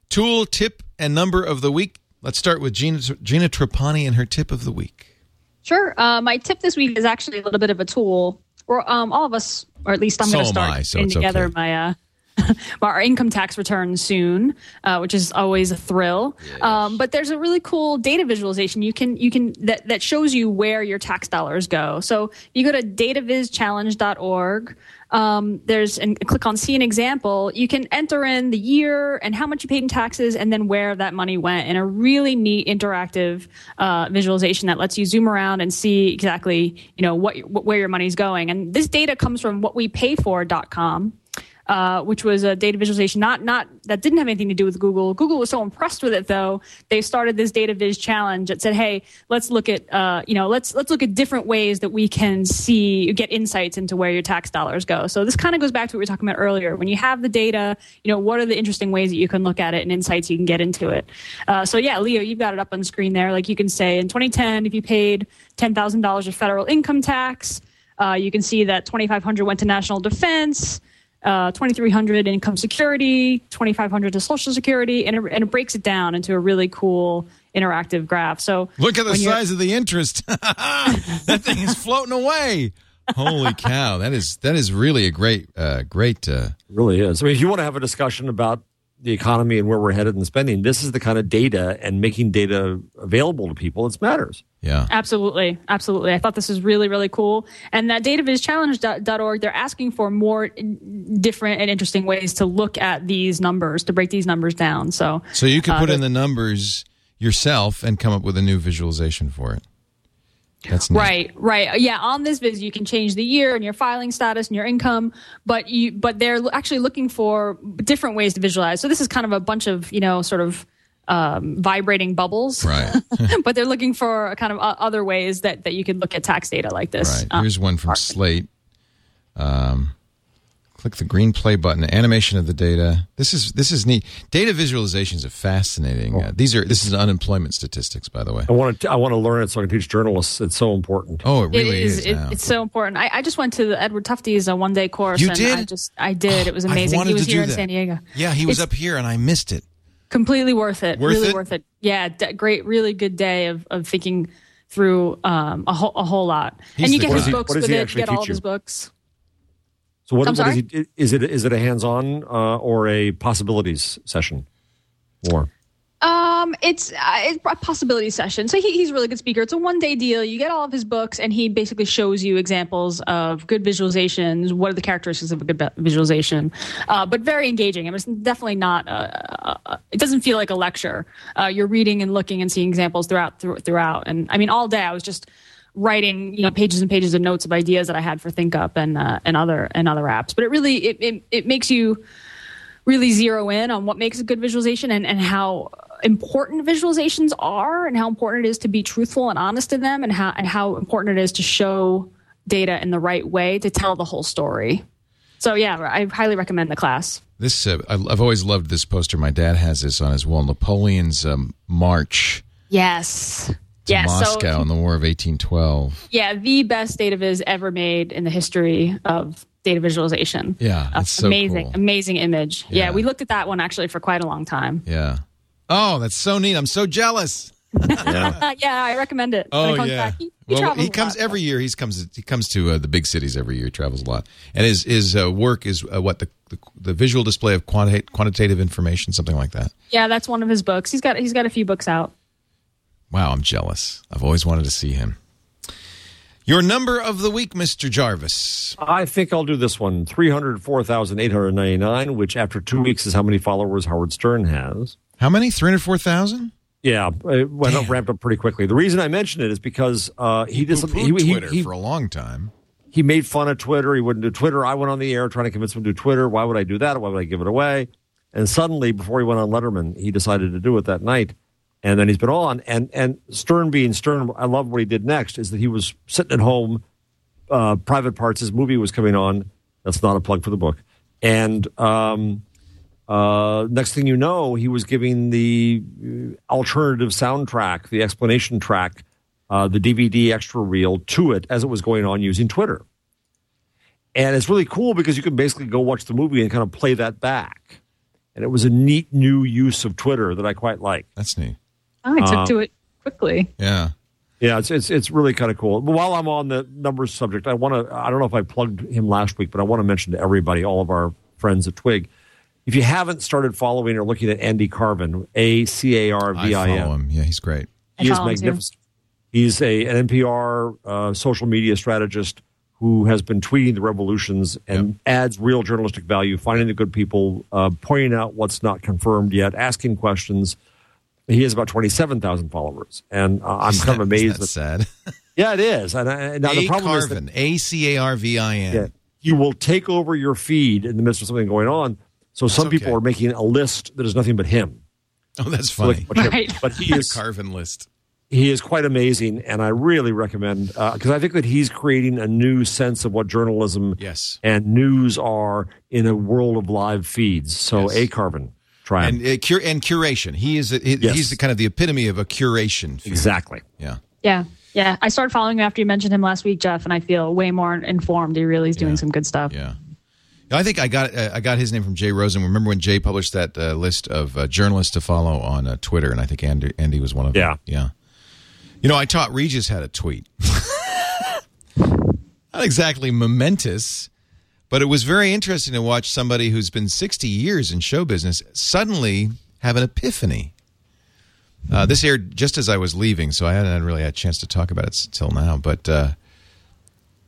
tool tip and number of the week. Let's start with Gina Gina Trapani and her tip of the week. Sure. Uh, my tip this week is actually a little bit of a tool. Or um, all of us, or at least I'm So going to start I, so putting together okay. my uh, *laughs* our income tax return soon, uh, which is always a thrill. Um, but there's a really cool data visualization you can you can that that shows you where your tax dollars go. So you go to datavizchallenge.org. Um, there's and click on see an example. You can enter in the year and how much you paid in taxes, and then where that money went in a really neat interactive uh, visualization that lets you zoom around and see exactly you know what, what where your money's going. And this data comes from whatwepayfor.com uh, which was a data visualization not not that didn't have anything to do with Google. Google was so impressed with it though they started this data viz challenge that said, hey, let's look at uh, you know let's let's look at different ways that we can see get insights into where your tax dollars go. So this kind of goes back to what we were talking about earlier. When you have the data, you know what are the interesting ways that you can look at it and insights you can get into it. Uh, so yeah, Leo, you've got it up on the screen there. Like you can say in 2010, if you paid ten thousand dollars of federal income tax. Uh, you can see that 2500 went to national defense uh, 2300 income security 2500 to social security and it, and it breaks it down into a really cool interactive graph so Look at the size of the interest. *laughs* that thing is floating away. Holy cow! That is that is really a great uh, great. Uh, really is. I mean, if you want to have a discussion about the economy and where we're headed in spending, this is the kind of data and making data available to people that matters. Yeah. Absolutely. Absolutely. I thought this was really, really cool. And that datavizchallenge.org, they're asking for more different and interesting ways to look at these numbers, to break these numbers down. So, So you could uh, put in the- the numbers yourself and come up with a new visualization for it. That's neat. Right, right. Yeah, on this viz you can change the year and your filing status and your income, but you but they're actually looking for different ways to visualize. So this is kind of a bunch of, you know, sort of um, vibrating bubbles. Right. *laughs* but they're looking for kind of uh, other ways that, that you could look at tax data like this. Right. Uh, Here's one from Slate. Um, Click the green play button. Animation of the data. This is this is neat. Data visualizations are fascinating. Uh, these are this is unemployment statistics, by the way. I want to I want to learn it so I can teach journalists. It's so important. Oh, it really it is. is. it, now. it's so important. I, I just went to the Edward Tufte's uh, one day course. You and did? I just I did. It was amazing. He was here in that. San Diego. yeah, he was It's up here and I missed it. completely worth it. Worth really it? worth it. Yeah, d- great, really good day of of thinking through um, a whole a whole lot. He's and you the get guy. his he- books what does with it. You get all of his books. So what, what is he? Is it is it a hands-on uh, or a possibilities session? Or Um, it's, uh, it's a possibility session. So he, he's a really good speaker. It's a one day deal. You get all of his books, and he basically shows you examples of good visualizations. What are the characteristics of a good visualization? Uh, but very engaging. I mean, it's definitely not. Uh, uh, it doesn't feel like a lecture. Uh, you're reading and looking and seeing examples throughout through, throughout. And I mean, all day I was just writing you know pages and pages of notes of ideas that I had for ThinkUp and uh, and other and other apps. But it really it, it it makes you really zero in on what makes a good visualization and, and how important visualizations are and how important it is to be truthful and honest in them and how and how important it is to show data in the right way to tell the whole story. So yeah, I highly recommend the class. This uh, I- I've always loved this poster. My dad has this on his wall. Napoleon's um, march Yes. To Yes. Moscow So in the War of 1812. yeah, the best data viz ever made in the history of data visualization. Yeah, Uh, it's so amazing, cool. amazing image. Yeah. Yeah. we looked at that one actually for quite a long time. Yeah. Oh, that's so neat. I'm so jealous. *laughs* Uh, yeah, I recommend it. When Oh it comes yeah. back. He, he well, he comes lot. every year. He comes. He comes to uh, the big cities every year. He travels a lot, and his his uh, work is uh, what the, the the visual display of quanti- quantitative information, something like that. Yeah, that's one of his books. He's got he's got a few books out. Wow, I'm jealous. I've always wanted to see him. Your number of the week, Mister Jarvis. I think I'll do this one: three hundred four thousand eight hundred ninety-nine, which after two weeks is how many followers Howard Stern has. How many? Three hundred four thousand. Yeah, it went up, Damn. ramped up pretty quickly. The reason I mention it is because uh, he did something. He, Poo-pooed he, Twitter he, for a long time. he made fun of Twitter. He wouldn't do Twitter. I went on the air trying to convince him to do Twitter. Why would I do that? Why would I give it away? And suddenly, before he went on Letterman, he decided to do it that night. And then he's been on. And and Stern being Stern, I love what he did next. Is that he was sitting at home, uh, private parts. His movie was coming on. That's not a plug for the book. And um, uh, next thing you know, he was giving the uh, alternative soundtrack, the explanation track, uh, the DVD extra reel to it as it was going on using Twitter. And it's really cool because you can basically go watch the movie and kind of play that back. And it was a neat new use of Twitter that I quite like. That's neat. I took Uh, to it quickly. Yeah. Yeah, it's it's it's really kind of cool. But while I'm on the numbers subject, I want to I don't know if I plugged him last week, but I want to mention to everybody, all of our friends at Twig, if you haven't started following or looking at Andy Carvin, A C A R I V I follow him. Yeah, he's great. he I is him magnificent. He's a an NPR uh, social media strategist who has been tweeting the revolutions and adds real journalistic value, finding the good people, uh, pointing out what's not confirmed yet, asking questions. He has about twenty seven thousand followers, and uh, I'm *laughs* kind of amazed. That's that, sad. *laughs* yeah, it is. And, I, now the A problem is that Carvin. A C A R V I N. yeah, he will take over your feed in the midst of something going on. So some people okay. are making a list that is nothing but him. Oh, that's So, like, funny. but. Right. But he *laughs* The is Carvin list. he is quite amazing, and I really recommend because I think that he's creating a new sense of what journalism Yes. and news are in a world of live feeds. So, Yes. a Carvin, try. And uh, cur- and curation. He is. A, he- Yes. He's the kind of the epitome of a curation. feed. exactly. Yeah. Yeah. Yeah. I started following him after you mentioned him last week, Jeff, and I feel way more informed. He really is doing Yeah. some good stuff. Yeah. I think I got uh, I got his name from Jay Rosen. Remember when Jay published that uh, list of uh, journalists to follow on uh, Twitter, and I think Andy, Andy was one of Yeah. them. Yeah. You know, I taught Regis how to tweet. *laughs* Not exactly momentous, but it was very interesting to watch somebody who's been 60 years in show business suddenly have an epiphany. Uh, this aired just as I was leaving, so I hadn't really had a chance to talk about it till now. But uh,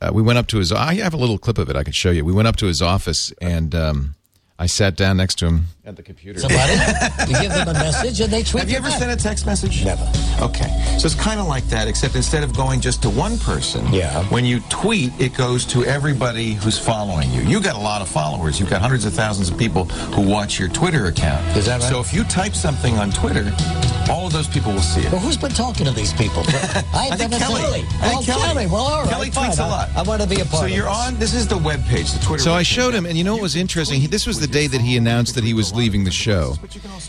uh, we went up to his. I have a little clip of it I could show you. We went up to his office, and um, I sat down next to him at the computer. somebody, *laughs* you give them a message, and they tweet Have you ever back. sent a text message? Never. Okay. So it's kind of like that, except instead of going just to one person, Yeah. when you tweet, it goes to everybody who's following you. You got a lot of followers. You've got hundreds of thousands of people who watch your Twitter account. Is that right? So if you type something on Twitter, all of those people will see it. Well, who's been talking to these people? *laughs* I think Kelly. I think Kelly. Kelly. Well, all right. Kelly fine. tweets a I- lot. I, want to be a part So of you're this. on. This is the web page, the Twitter. So I webpage. showed him, and you know what was interesting? He, this was the day that he announced that he was leaving the show,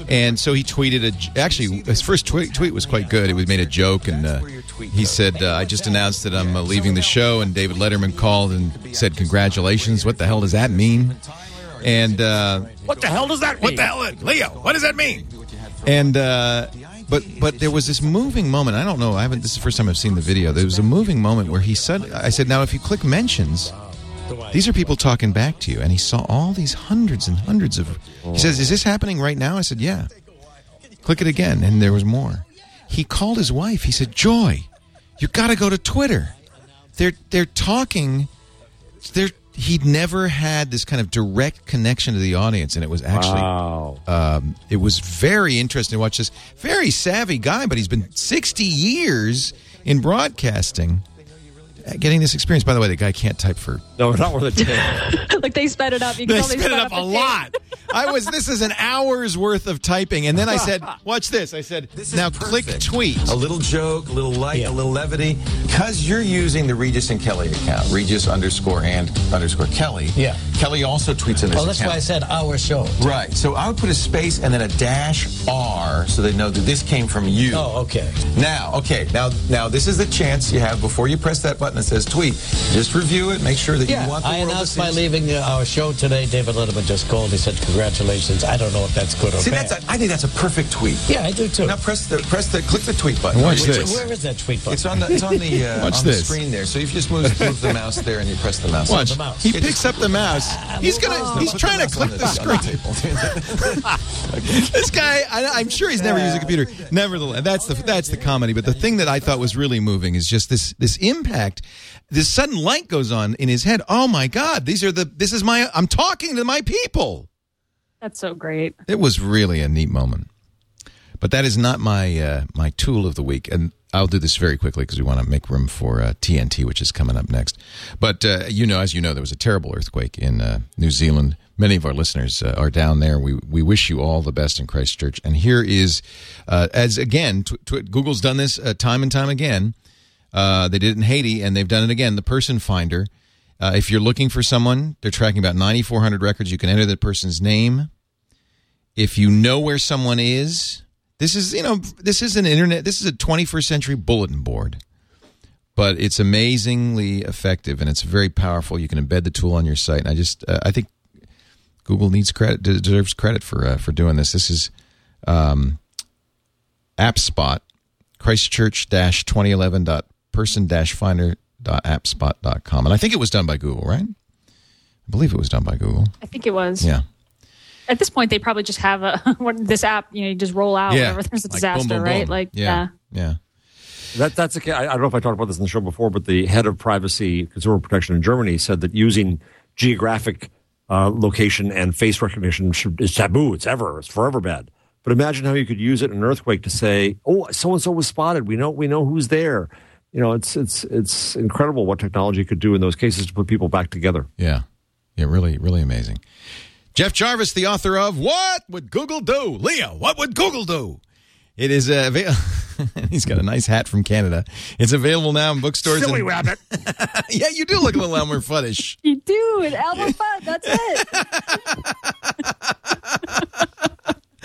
and so he tweeted a. Actually, his first tweet, tweet was quite good. It was made a joke, and uh, he said, uh, "I just announced that I'm uh, leaving the show." And David Letterman called and said, "Congratulations! What the hell does that mean?" And uh, What the hell does that mean? what the hell, Leo? What does that mean? And uh, but but there was this moving moment. I don't know. I haven't. This is the first time I've seen the video. There was a moving moment where he said, "I said, now if you click mentions." These are people talking back to you, and he saw all these hundreds and hundreds of. He says, "Is this happening right now?" I said, "Yeah." Click it again, and there was more. He called his wife. He said, "Joy, you got to go to Twitter. They're they're talking. They're he'd never had this kind of direct connection to the audience, and it was actually Wow. um, it was very interesting to watch this very savvy guy, but he's been sixty years in broadcasting, getting this experience. By the way, the guy can't type for No, not worth a it. *laughs* like they sped it up. You they tell sped it up the a lot. I was. This is an hour's worth of typing, and then I said, *laughs* "Watch this." I said, This is "Now perfect. click tweet." A little joke, a little light, a little levity. Because you're using the Regis and Kelly account, Regis underscore and underscore Kelly. Yeah. Kelly also tweets in this Oh, that's account. why I said our show. Right. So I would put a space and then a dash R so they know that this came from you. Oh, okay. Now, okay, now now this is the chance you have before you press that button that says tweet. Just review it, make sure that Yeah, you want the I world announced to my leaving uh, our show today. David Letterman just called. He said, "Congratulations." I don't know if that's good or See, bad. that's a, I think that's a perfect tweet. yeah, I do too. Now press the press the click the tweet button. Watch Which- this. Where is that tweet button? It's on the it's on the *laughs* uh, on the screen there. So if you just move, *laughs* move the mouse there and you press the mouse. Watch. the mouse. He picks up the mouse. He's gonna. He's trying to click the on screen. table. *laughs* this guy, I, I'm sure he's never used a computer. Nevertheless, that's the that's the comedy. But the thing that I thought was really moving is just this this impact. This sudden light goes on in his head. Oh my God! These are the. This is my. I'm talking to my people. That's so great. It was really a neat moment. But that is not my uh, my tool of the week, and I'll do this very quickly because we want to make room for uh, TNT, which is coming up next. But uh, you know, as you know, there was a terrible earthquake in uh, New Zealand. Many of our listeners uh, are down there. We we wish you all the best in Christchurch. And here is, uh, as again, tw- tw- Google's done this uh, time and time again. Uh, they did it in Haiti, and they've done it again. The person finder. Uh, if you're looking for someone, they're tracking about 9,400 records. You can enter that person's name. If you know where someone is, this is you know this is an internet. This is a 21st century bulletin board, but it's amazingly effective and it's very powerful. You can embed the tool on your site, and I just uh, I think Google needs credit deserves credit for uh, for doing this. This is um, AppSpot, Christchurch-2011.person-finder.appspot.com, and I think it was done by Google, right? I believe it was done by Google. I think it was. Yeah. At this point, they probably just have a *laughs* this app. You know, you just roll out Yeah. whenever there's a Like, disaster, boom, boom, right? boom. Like, Yeah. yeah. Yeah. That, that's okay. I, I don't know if I talked about this in the show before, but the head of privacy consumer protection in Germany said that using geographic uh, location and face recognition is taboo. It's ever. It's forever bad. But imagine how you could use it in an earthquake to say, "Oh, so and so was spotted. We know. We know who's there." You know, it's it's it's incredible what technology could do in those cases to put people back together. Yeah. Yeah, really, really amazing. Jeff Jarvis, the author of What Would Google Do? Leo, what would Google do? It is uh, available. *laughs* He's got a nice hat from Canada. It's available now in bookstores. Silly and- *laughs* rabbit. yeah, you do look a little Elmer Fuddish. You do it, Elmer Fudd. That's it. *laughs*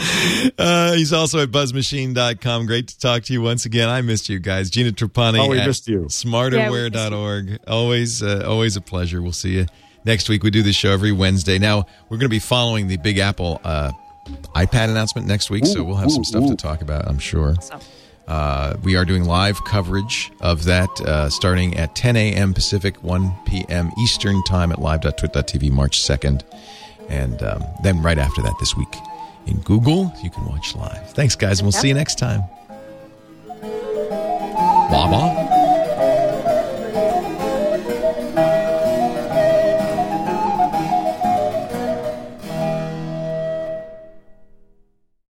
*laughs* Uh, he's also at buzzmachine.com. Great to talk to you once again. I missed you guys. Gina Trapani Oh, we at missed you. smarterware.org. Always, uh, always a pleasure. We'll see you next week. We do this show every Wednesday. Now, we're going to be following the Big Apple uh, iPad announcement next week, so we'll have some stuff to talk about, I'm sure. Uh, we are doing live coverage of that uh, starting at 10 a.m. Pacific, 1 p.m. Eastern Time at live.twit.tv March 2nd. And um, then right after that this week in Google, you can watch live. Thanks, guys, and we'll see you next time. Bye bye.